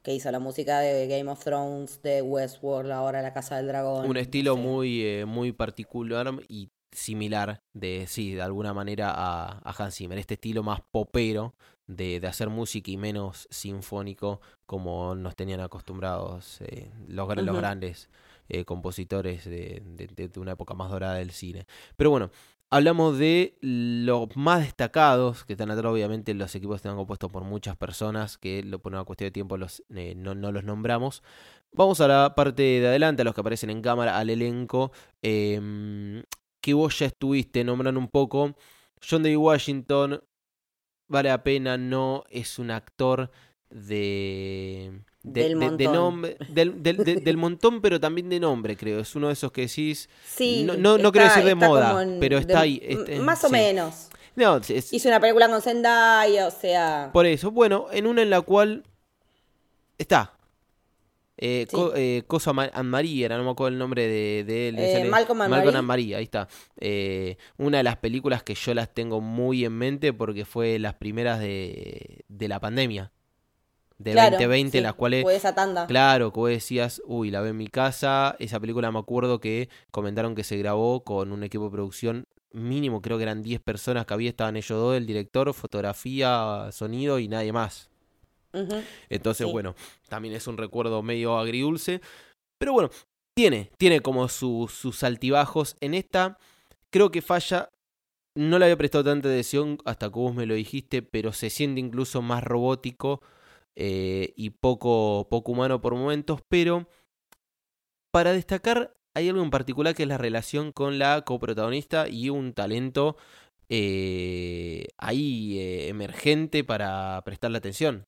Que hizo la música de Game of Thrones, de Westworld, ahora La Casa del Dragón. Un estilo muy, eh, muy particular y similar de, sí, de alguna manera a, a Hans Zimmer. Este estilo más popero de, de, hacer música y menos sinfónico como nos tenían acostumbrados eh, los, los, grandes eh, compositores de, de, de, una época más dorada del cine. Pero bueno, hablamos de los más destacados que están atrás. Obviamente los equipos están compuestos por muchas personas que por una cuestión de tiempo eh, no, los nombramos. Vamos a la parte de adelante, a los que aparecen en cámara, al elenco. Eh, que vos ya estuviste nombrando un poco. John David Washington, vale la pena, no es un actor de... De, del, de, montón. de nombre, del, del, del, montón, pero también de nombre, creo. Es uno de esos que decís. Sí, no, no, no quiero decir de moda, en, pero está ahí. Está, más o menos. No, es, Hizo una película con Zendaya, o sea. Por eso, bueno, en una en la cual está. Eh, Sí. co, eh, Cosa María, no me acuerdo el nombre de, de él. Eh, Malcolm and Marie, ahí está. Eh, una de las películas que yo las tengo muy en mente porque fue las primeras de, de la pandemia. De claro, 2020, sí, las cuales, Fue esa tanda. claro, que vos decías, uy, la ve en mi casa. Esa película me acuerdo que comentaron que se grabó con un equipo de producción mínimo, creo que eran 10 personas que había, estaban ellos dos, el director, fotografía, sonido y nadie más. Entonces, Sí. bueno, también es un recuerdo medio agridulce. Pero bueno, tiene, tiene como su- sus altibajos. En esta, creo que falla. No le había prestado tanta atención hasta que vos me lo dijiste, pero se siente incluso más robótico eh, y poco, poco humano por momentos. Pero para destacar, hay algo en particular que es la relación con la coprotagonista y un talento eh, ahí eh, emergente para prestarle atención.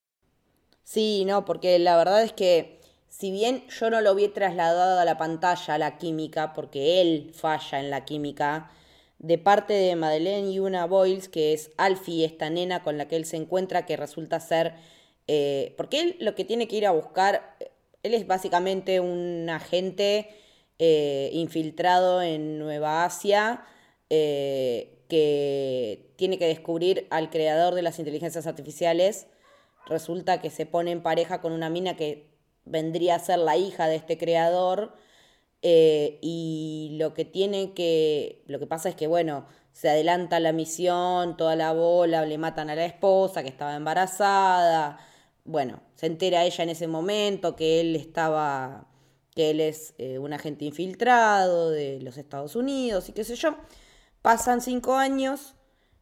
Sí, no, porque la verdad es que si bien yo no lo vi trasladado a la pantalla, a la química, porque él falla en la química, de parte de Madeleine y una Boyles, que es Alfie, esta nena con la que él se encuentra, que resulta ser... eh, porque él lo que tiene que ir a buscar, él es básicamente un agente eh, infiltrado en Nueva Asia, eh, que tiene que descubrir al creador de las inteligencias artificiales. Resulta que se pone en pareja con una mina que vendría a ser la hija de este creador eh, y lo que tiene que lo que pasa es que bueno se adelanta la misión toda la bola le matan a la esposa que estaba embarazada bueno se entera ella en ese momento que él estaba que él es eh, un agente infiltrado de los Estados Unidos y qué sé yo pasan cinco años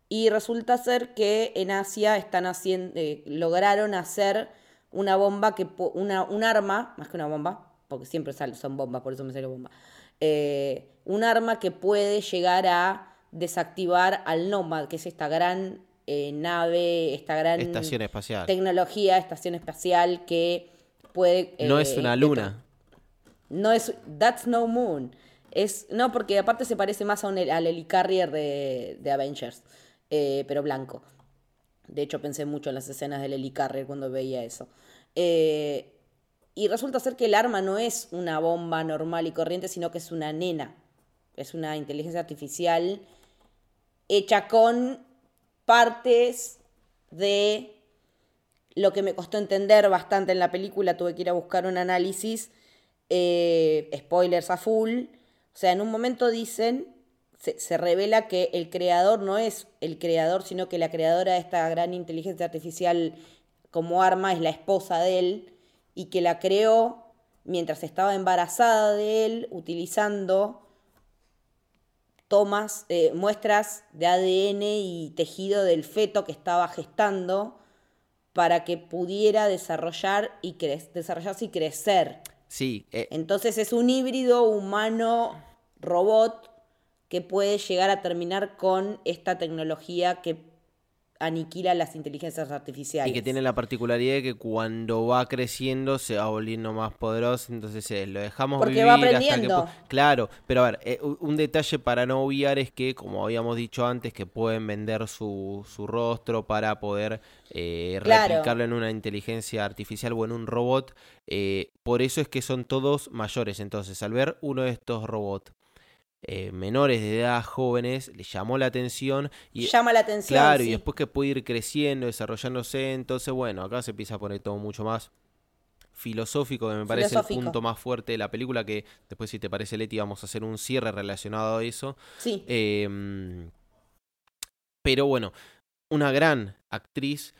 y resulta ser que en Asia están haciendo, eh, lograron hacer una bomba que una, un arma, más que una bomba, porque siempre sal- son bombas, por eso me sale bomba. eh, un arma que puede llegar a desactivar al Nomad, que es esta gran eh, nave, esta gran Estación espacial. tecnología, estación espacial que puede. No eh, es una luna. no es. That's no moon. Es, no, porque aparte se parece más a un, al helicarrier de, de Avengers, eh, pero blanco. De hecho, pensé mucho en las escenas del helicarrier cuando veía eso. Eh, y resulta ser que el arma no es una bomba normal y corriente, sino que es una nena. Es una inteligencia artificial hecha con partes de lo que me costó entender bastante en la película, tuve que ir a buscar un análisis, eh, spoilers a full, o sea, en un momento dicen, se, se revela que el creador no es el creador, sino que la creadora de esta gran inteligencia artificial como arma es la esposa de él y que la creó mientras estaba embarazada de él utilizando tomas, eh, muestras de ADN y tejido del feto que estaba gestando para que pudiera desarrollar y desarrollarse y crecer. Sí, eh, Entonces es un híbrido humano-robot que puede llegar a terminar con esta tecnología que aniquila las inteligencias artificiales. y que tiene la particularidad de que cuando va creciendo se va volviendo más poderoso, entonces eh, lo dejamos Porque vivir va hasta que aprendiendo. Claro, pero a ver, eh, un detalle para no obviar es que, como habíamos dicho antes, que pueden vender su, su rostro para poder eh, Claro. replicarlo en una inteligencia artificial o en un robot. eh, por eso es que son todos mayores. Entonces, al ver uno de estos robots eh, menores de edad, jóvenes, le llamó la atención. Y, Llama la atención. Claro, sí. y después que puede ir creciendo, desarrollándose, entonces bueno, acá se empieza a poner todo mucho más filosófico, que me parece Filosófico. el punto más fuerte de la película, que después si te parece Leti vamos a hacer un cierre relacionado a eso. Sí. Eh, pero bueno, una gran actriz.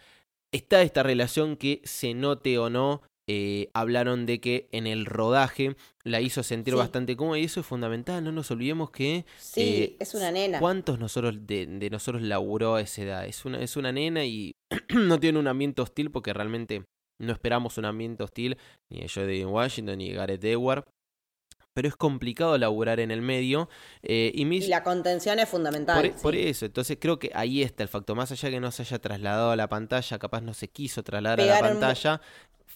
Está esta relación que se note o no. Eh, hablaron de que en el rodaje la hizo sentir Sí. bastante cómoda y eso es fundamental. No nos olvidemos que Sí, eh, es una nena. ¿Cuántos nosotros de, de nosotros laburó a esa edad? Es una, es una nena y no tiene un ambiente hostil porque realmente no esperamos un ambiente hostil ni de Jodie Washington ni de Gareth Edward. Pero es complicado laburar en el medio. eh, y Miss Y la contención es fundamental. por, e- sí. por eso, entonces creo que ahí está el factor. Más allá que no se haya trasladado a la pantalla, capaz no se quiso trasladar a la pantalla.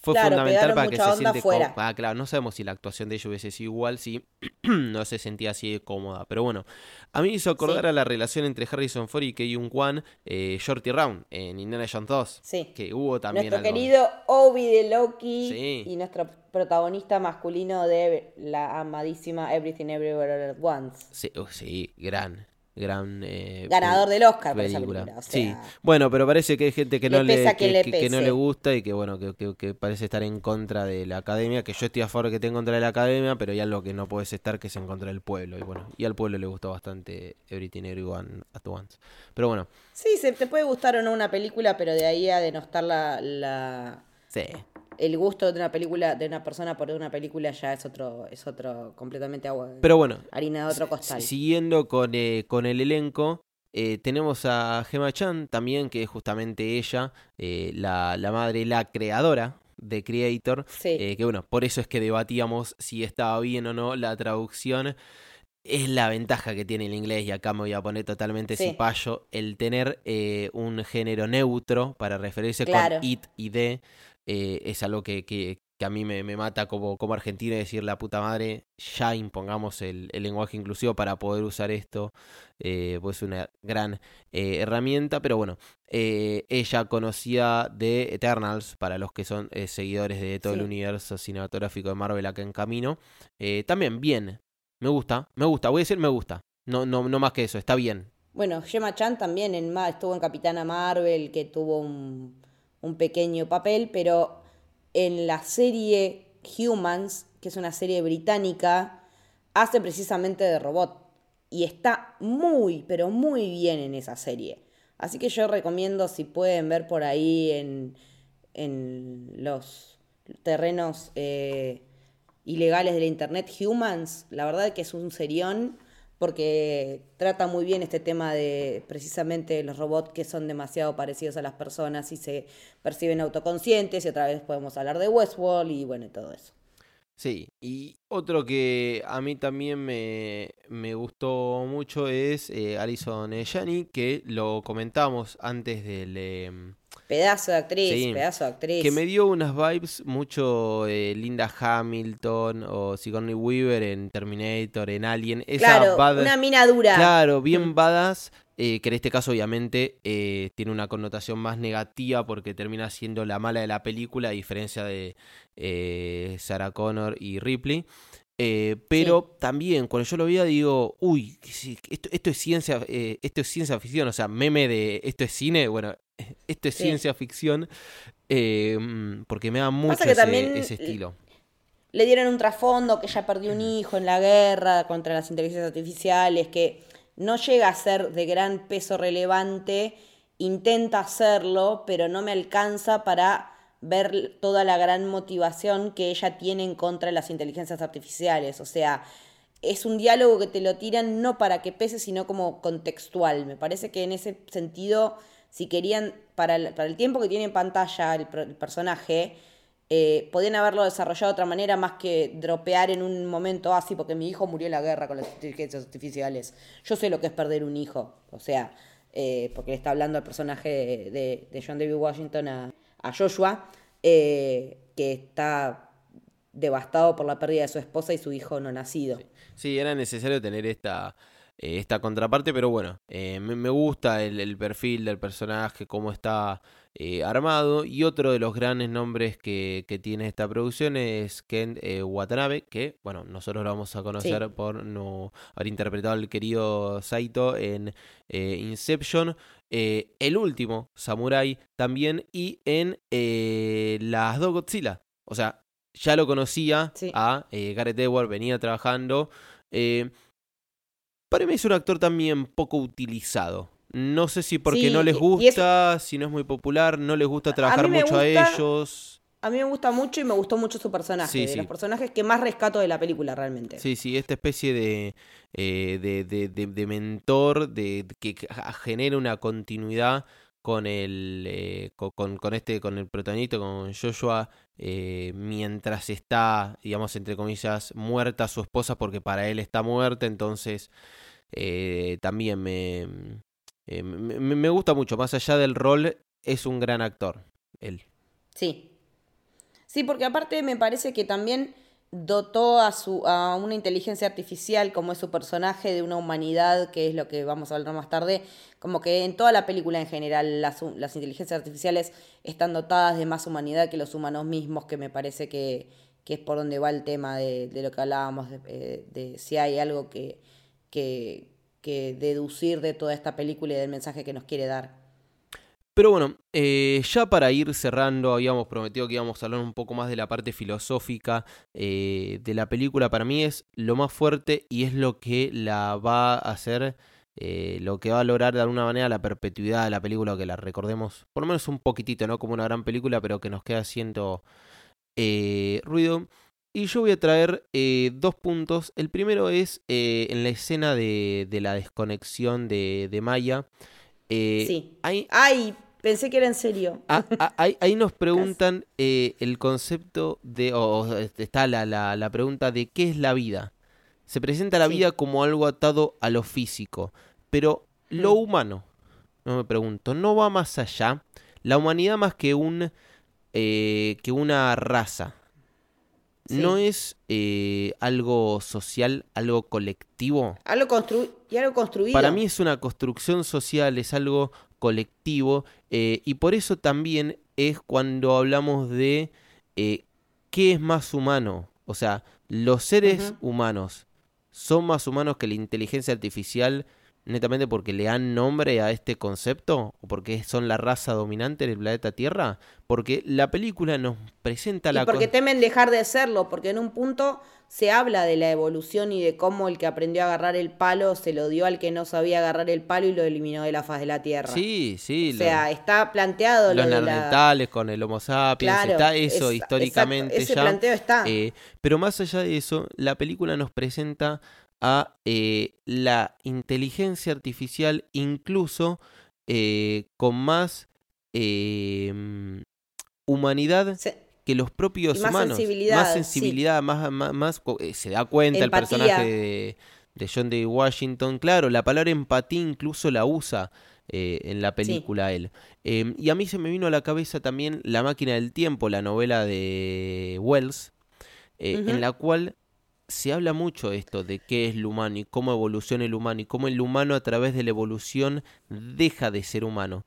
Fue Claro, fundamental para que se siente afuera. Ah, claro, no sabemos si la actuación de ella hubiese sido igual, si no se sentía así de cómoda. Pero bueno, a mí me hizo acordar Sí. a la relación entre Harrison Ford y Kei-Yung Kwan, eh, Shorty Round, en Indiana Jones 2. Sí. Que hubo también Nuestro algo- querido Obi de Loki Sí. y nuestro protagonista masculino de la amadísima Everything Everywhere All at Once. Sí, uh, sí, gran, gran... eh, Ganador del Oscar por esa película. o sí, bueno, pero parece que hay gente que Le no le, que, le que- que no le gusta y que bueno, que, parece estar en contra de la academia, que yo estoy a favor que esté en contra de la academia, pero hay algo que no puedes estar que es en contra del pueblo. Y bueno, y al pueblo le gustó bastante Everything Everyone at Once. Pero bueno, Sí, se te puede gustar o no una película, pero de ahí a denostar la, la- sí. El gusto de una película, de una persona por una película ya es otro, es otro completamente agua, Pero bueno, harina de otro costal. Siguiendo con, eh, con el elenco, eh, tenemos a Gemma Chan también, que es justamente ella, eh, la, la madre, la creadora de Creator. Sí. eh, que bueno, por eso es que debatíamos si estaba bien o no la traducción. Es la ventaja que tiene el inglés, y acá me voy a poner totalmente Sí. cipayo, el tener eh, un género neutro para referirse Claro. con it y de, eh, es algo que, que- que a mí me, me mata como, como argentino decir la puta madre, ya impongamos el, el lenguaje inclusivo para poder usar esto, eh, pues una gran eh, herramienta, pero bueno, eh, ella conocía de Eternals, para los que son seguidores de todo el universo cinematográfico de Marvel acá en camino, también bien, me gusta, me gusta, voy a decir me gusta, no, no, no más que eso, está bien. Bueno, Gemma Chan también en, estuvo en Capitana Marvel, que tuvo un, un pequeño papel, pero en la serie Humans, que es una serie británica, hace precisamente de robot. Y está muy, pero muy bien en esa serie. Así que yo recomiendo si pueden ver por ahí en, en los terrenos eh, ilegales de la internet Humans, la verdad que es un serión porque trata muy bien este tema de precisamente los robots que son demasiado parecidos a las personas y se perciben autoconscientes y otra vez podemos hablar de Westworld y bueno, todo eso. Sí, y otro que a mí también me, me gustó mucho es eh, Alison Janney, que lo comentamos antes del... em, Pedazo de actriz, Sí. pedazo de actriz. que me dio unas vibes mucho eh, Linda Hamilton o Sigourney Weaver en Terminator, en Alien. Esa claro, bad- una mina dura. Claro, bien Mm. badass, eh, que en este caso obviamente eh, tiene una connotación más negativa porque termina siendo la mala de la película, a diferencia de eh, Sarah Connor y Ripley. Eh, pero también cuando yo lo veía digo, uy, esto, esto es ciencia, eh, esto es ciencia ficción, o sea, meme de esto es cine, bueno, esto es Sí. ciencia ficción, eh, mm, porque me da mucho que ese, también ese estilo. le dieron un trasfondo que ella perdió un hijo en la guerra contra las inteligencias artificiales, que no llega a ser de gran peso relevante, intenta hacerlo, pero no me alcanza para ver toda la gran motivación que ella tiene en contra de las inteligencias artificiales. O sea, es un diálogo que te lo tiran no para que pese, sino como contextual. Me parece que en ese sentido, si querían, para el, para el tiempo que tiene en pantalla el, personaje, eh, podían haberlo desarrollado de otra manera más que dropear en un momento así, porque mi hijo murió en la guerra con las inteligencias artificiales. Yo sé lo que es perder un hijo, o sea, eh, porque le está hablando al personaje de, de- de John David Washington a, a Joshua, eh, que está devastado por la pérdida de su esposa y su hijo no nacido. Sí, era necesario tener esta, esta contraparte, pero bueno, me, me, gusta el, el, perfil del personaje, cómo está eh, armado. Y otro de los grandes nombres que, tiene esta producción es Ken eh, Watanabe, que, bueno, nosotros lo vamos a conocer por no haber interpretado al querido Saito en eh, Inception. el último, Samurai, también, y en las dos Godzilla. O sea, ya lo conocía a Gareth Edwards, venía trabajando. Para mí es un actor también poco utilizado. No sé si porque no les gusta, si no es muy popular, no les gusta trabajar mucho a ellos. A mí me gusta mucho y me gustó mucho su personaje, de los personajes que más rescato de la película realmente. Sí, sí, esta especie de, eh, de, de, mentor de, que genera una continuidad con el eh, con, con, este con el protagonista con Joshua eh, mientras está digamos entre comillas muerta su esposa porque para él está muerta entonces también me eh, me, gusta mucho, más allá del rol, es un gran actor, él. Sí. Sí, porque aparte me parece que también dotó a, su, a una inteligencia artificial como es su personaje de una humanidad, que es lo que vamos a hablar más tarde, como que en toda la película en general las, las inteligencias artificiales están dotadas de más humanidad que los humanos mismos, que me parece que, que es por donde va el tema de, de lo que hablábamos, de, eh, si hay algo que, que, que deducir de toda esta película y del mensaje que nos quiere dar. Pero bueno, eh, ya para ir cerrando, habíamos prometido que íbamos a hablar un poco más de la parte filosófica eh, de la película. Para mí es lo más fuerte y es lo que la va a hacer, eh, lo que va a lograr de alguna manera la perpetuidad de la película, que la recordemos por lo menos un poquitito, no como una gran película, pero que nos queda haciendo ruido. Y yo voy a traer eh, dos puntos. El primero es eh, en la escena de, la desconexión de, Maya. Eh, sí. Ay, pensé que era en serio. Ah, ah, ahí, nos preguntan el concepto de. O está la, la, pregunta de qué es la vida. Se presenta la vida como algo atado a lo físico. Pero lo mm. humano, no me pregunto, ¿no va más allá? La humanidad más que un. que una raza ¿No es eh, algo social, algo colectivo? Algo, constru y algo construido. Para mí es una construcción social, es algo colectivo. Eh, y por eso también es cuando hablamos de eh, qué es más humano. O sea, los seres humanos son más humanos que la inteligencia artificial netamente porque le dan nombre a este concepto o porque son la raza dominante del planeta Tierra, porque la película nos presenta la... Y porque temen dejar de serlo, porque en un punto se habla de la evolución y de cómo el que aprendió a agarrar el palo se lo dio al que no sabía agarrar el palo y lo eliminó de la faz de la Tierra. Sí, sí. O sea, está planteado... Los neandertales con el Homo sapiens, está eso históricamente ese planteo está. Eh, pero más allá de eso, la película nos presenta a eh, la inteligencia artificial incluso eh, con más em, humanidad que los propios más humanos. Sensibilidad, más sensibilidad, más, más, eh, se da cuenta el personaje de, John D. Washington. Claro, la palabra empatía incluso la usa. en la película él. Em, y a mí se me vino a la cabeza también La máquina del tiempo, la novela de Wells, en la cual se habla mucho de esto, de qué es lo humano y cómo evoluciona el humano y cómo el humano a través de la evolución deja de ser humano.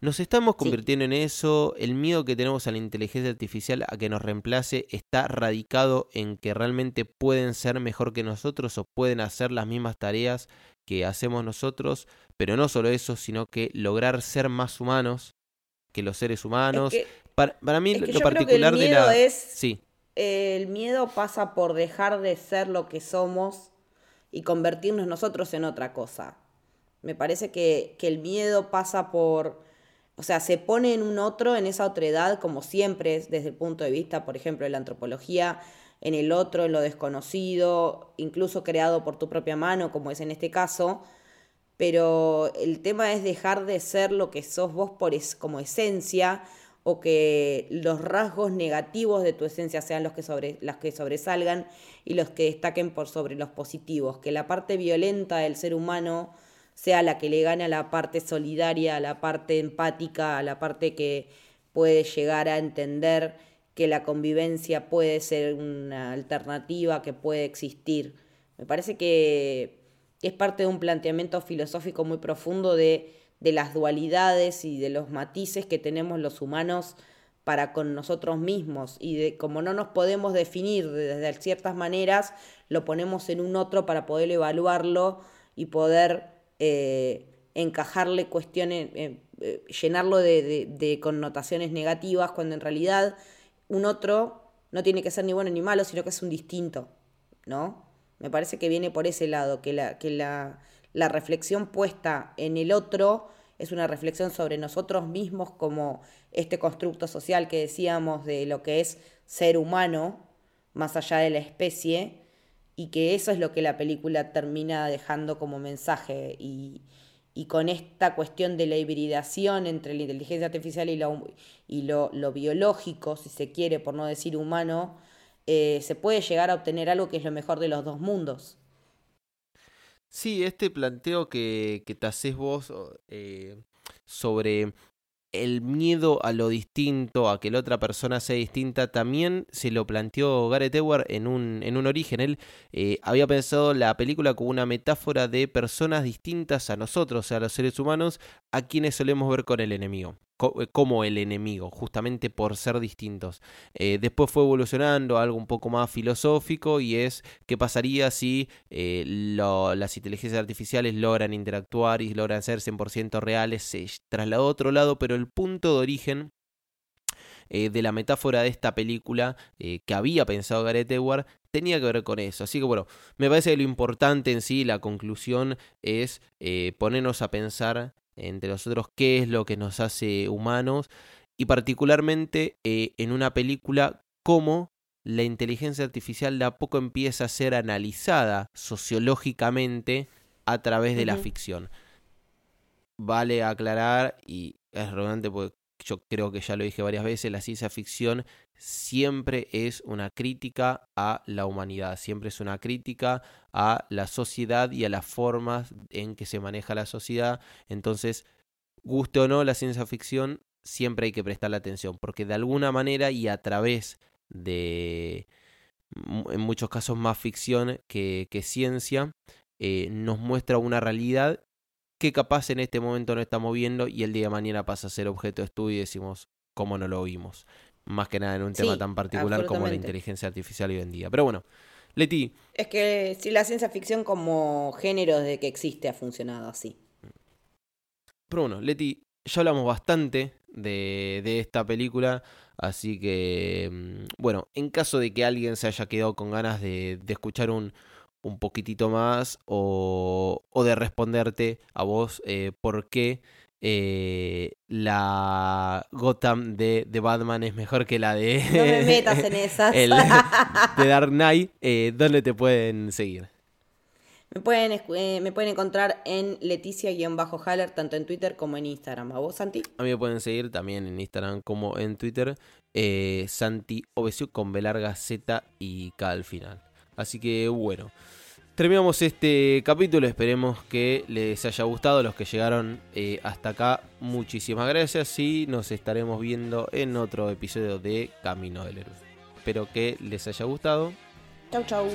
Nos estamos convirtiendo en eso, el miedo que tenemos a la inteligencia artificial a que nos reemplace está radicado en que realmente pueden ser mejor que nosotros o pueden hacer las mismas tareas que hacemos nosotros, pero no solo eso, sino que lograr ser más humanos que los seres humanos. para, mí lo particular de la... Es... Sí el miedo pasa por dejar de ser lo que somos y convertirnos nosotros en otra cosa. Me parece que, el miedo pasa por, o sea, se pone en un otro, en esa otredad, como siempre es desde el punto de vista, por ejemplo, de la antropología, en el otro, en lo desconocido, incluso creado por tu propia mano, como es en este caso. Pero el tema es dejar de ser lo que sos vos por es, como esencia que los rasgos negativos de tu esencia sean los que, sobre, que sobresalgan y los que destaquen por sobre los positivos, que la parte violenta del ser humano sea la que le gane a la parte solidaria, a la parte empática, a la parte que puede llegar a entender que la convivencia puede ser una alternativa que puede existir. Me parece que, es parte de un planteamiento filosófico muy profundo de, de las dualidades y de los matices que tenemos los humanos para con nosotros mismos y de como no nos podemos definir desde ciertas maneras, lo ponemos en un otro para poder evaluarlo y poder eh, encajarle cuestiones, eh, eh, llenarlo de, de, connotaciones negativas, cuando en realidad un otro no tiene que ser ni bueno ni malo, sino que es un distinto, ¿no? Me parece que viene por ese lado, que la, que la, la reflexión puesta en el otro es una reflexión sobre nosotros mismos como este constructo social que decíamos de lo que es ser humano, más allá de la especie, y que eso es lo que la película termina dejando como mensaje. Y, con esta cuestión de la hibridación entre la inteligencia artificial y lo, y lo, biológico, si se quiere, por no decir humano, eh, se puede llegar a obtener algo que es lo mejor de los dos mundos. Sí, este planteo que, que te haces vos eh, sobre el miedo a lo distinto, a que la otra persona sea distinta, también se lo planteó Gareth Edward en un, en un origen. Él eh, había pensado la película como una metáfora de personas distintas a nosotros, a los seres humanos, a quienes solemos ver con el enemigo. Eh, como el enemigo, justamente por ser distintos. Eh, después fue evolucionando a algo un poco más filosófico y es qué pasaría si eh, las inteligencias artificiales logran interactuar y logran ser 100% reales, se trasladó a otro lado, pero el punto de origen de la metáfora de esta película que había pensado Gareth Edward tenía que ver con eso. Así que bueno, me parece que lo importante en sí, la conclusión es ponernos a pensar entre nosotros qué es lo que nos hace humanos y particularmente eh, en una película cómo la inteligencia artificial de a poco empieza a ser analizada sociológicamente a través de la ficción. Vale aclarar, y es redundante porque yo creo que ya lo dije varias veces, la ciencia ficción siempre es una crítica a la humanidad, siempre es una crítica a la sociedad y a las formas en que se maneja la sociedad. Entonces, guste o no la ciencia ficción, siempre hay que prestarle atención, porque de alguna manera y a través de, en muchos casos, más ficción que, ciencia, eh, nos muestra una realidad que capaz en este momento no estamos viendo y el día de mañana pasa a ser objeto de estudio y decimos cómo no lo vimos. Más que nada en un tema tan particular como la inteligencia artificial hoy en día. Pero bueno, Leti. Es que si la ciencia ficción como género de que existe ha funcionado así. Pero bueno, Leti, ya hablamos bastante de, de esta película. Así que, mm, bueno, en caso de que alguien se haya quedado con ganas de, de escuchar un, un poquitito más o, o de responderte a vos eh, por qué eh, la Gotham de, de, Batman es mejor que la de... No me metas en esas. de Dark Knight. Eh, ¿Dónde te pueden seguir? Me pueden, eh, me pueden encontrar en Leticia-Haller, tanto en Twitter como en Instagram. ¿A vos, Santi? A mí me pueden seguir también en Instagram como en Twitter. Santi Obesiu con B larga Z y K al final. Así que bueno. Terminamos este capítulo, esperemos que les haya gustado los que llegaron eh, hasta acá. Muchísimas gracias y nos estaremos viendo en otro episodio de Camino del Héroe. Espero que les haya gustado. Chau, chau.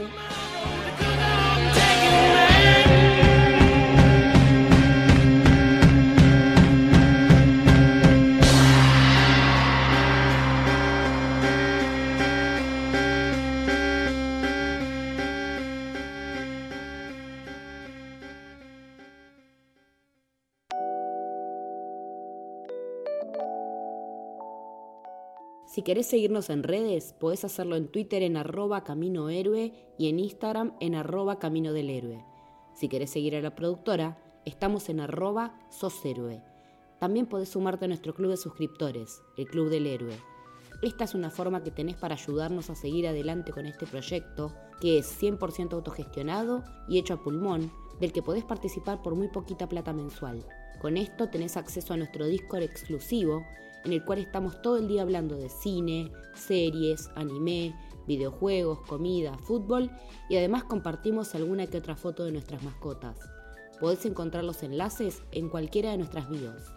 Si querés seguirnos en redes, podés hacerlo en Twitter en arroba Camino Héroe y en Instagram en arroba Camino del Héroe. Si querés seguir a la productora, estamos en arroba Sos Héroe. También podés sumarte a nuestro club de suscriptores, el Club del Héroe. Esta es una forma que tenés para ayudarnos a seguir adelante con este proyecto, que es 100% autogestionado y hecho a pulmón, del que podés participar por muy poquita plata mensual. Con esto tenés acceso a nuestro Discord exclusivo en el cual estamos todo el día hablando de cine, series, anime, videojuegos, comida, fútbol y además compartimos alguna que otra foto de nuestras mascotas. Podés encontrar los enlaces en cualquiera de nuestras bios.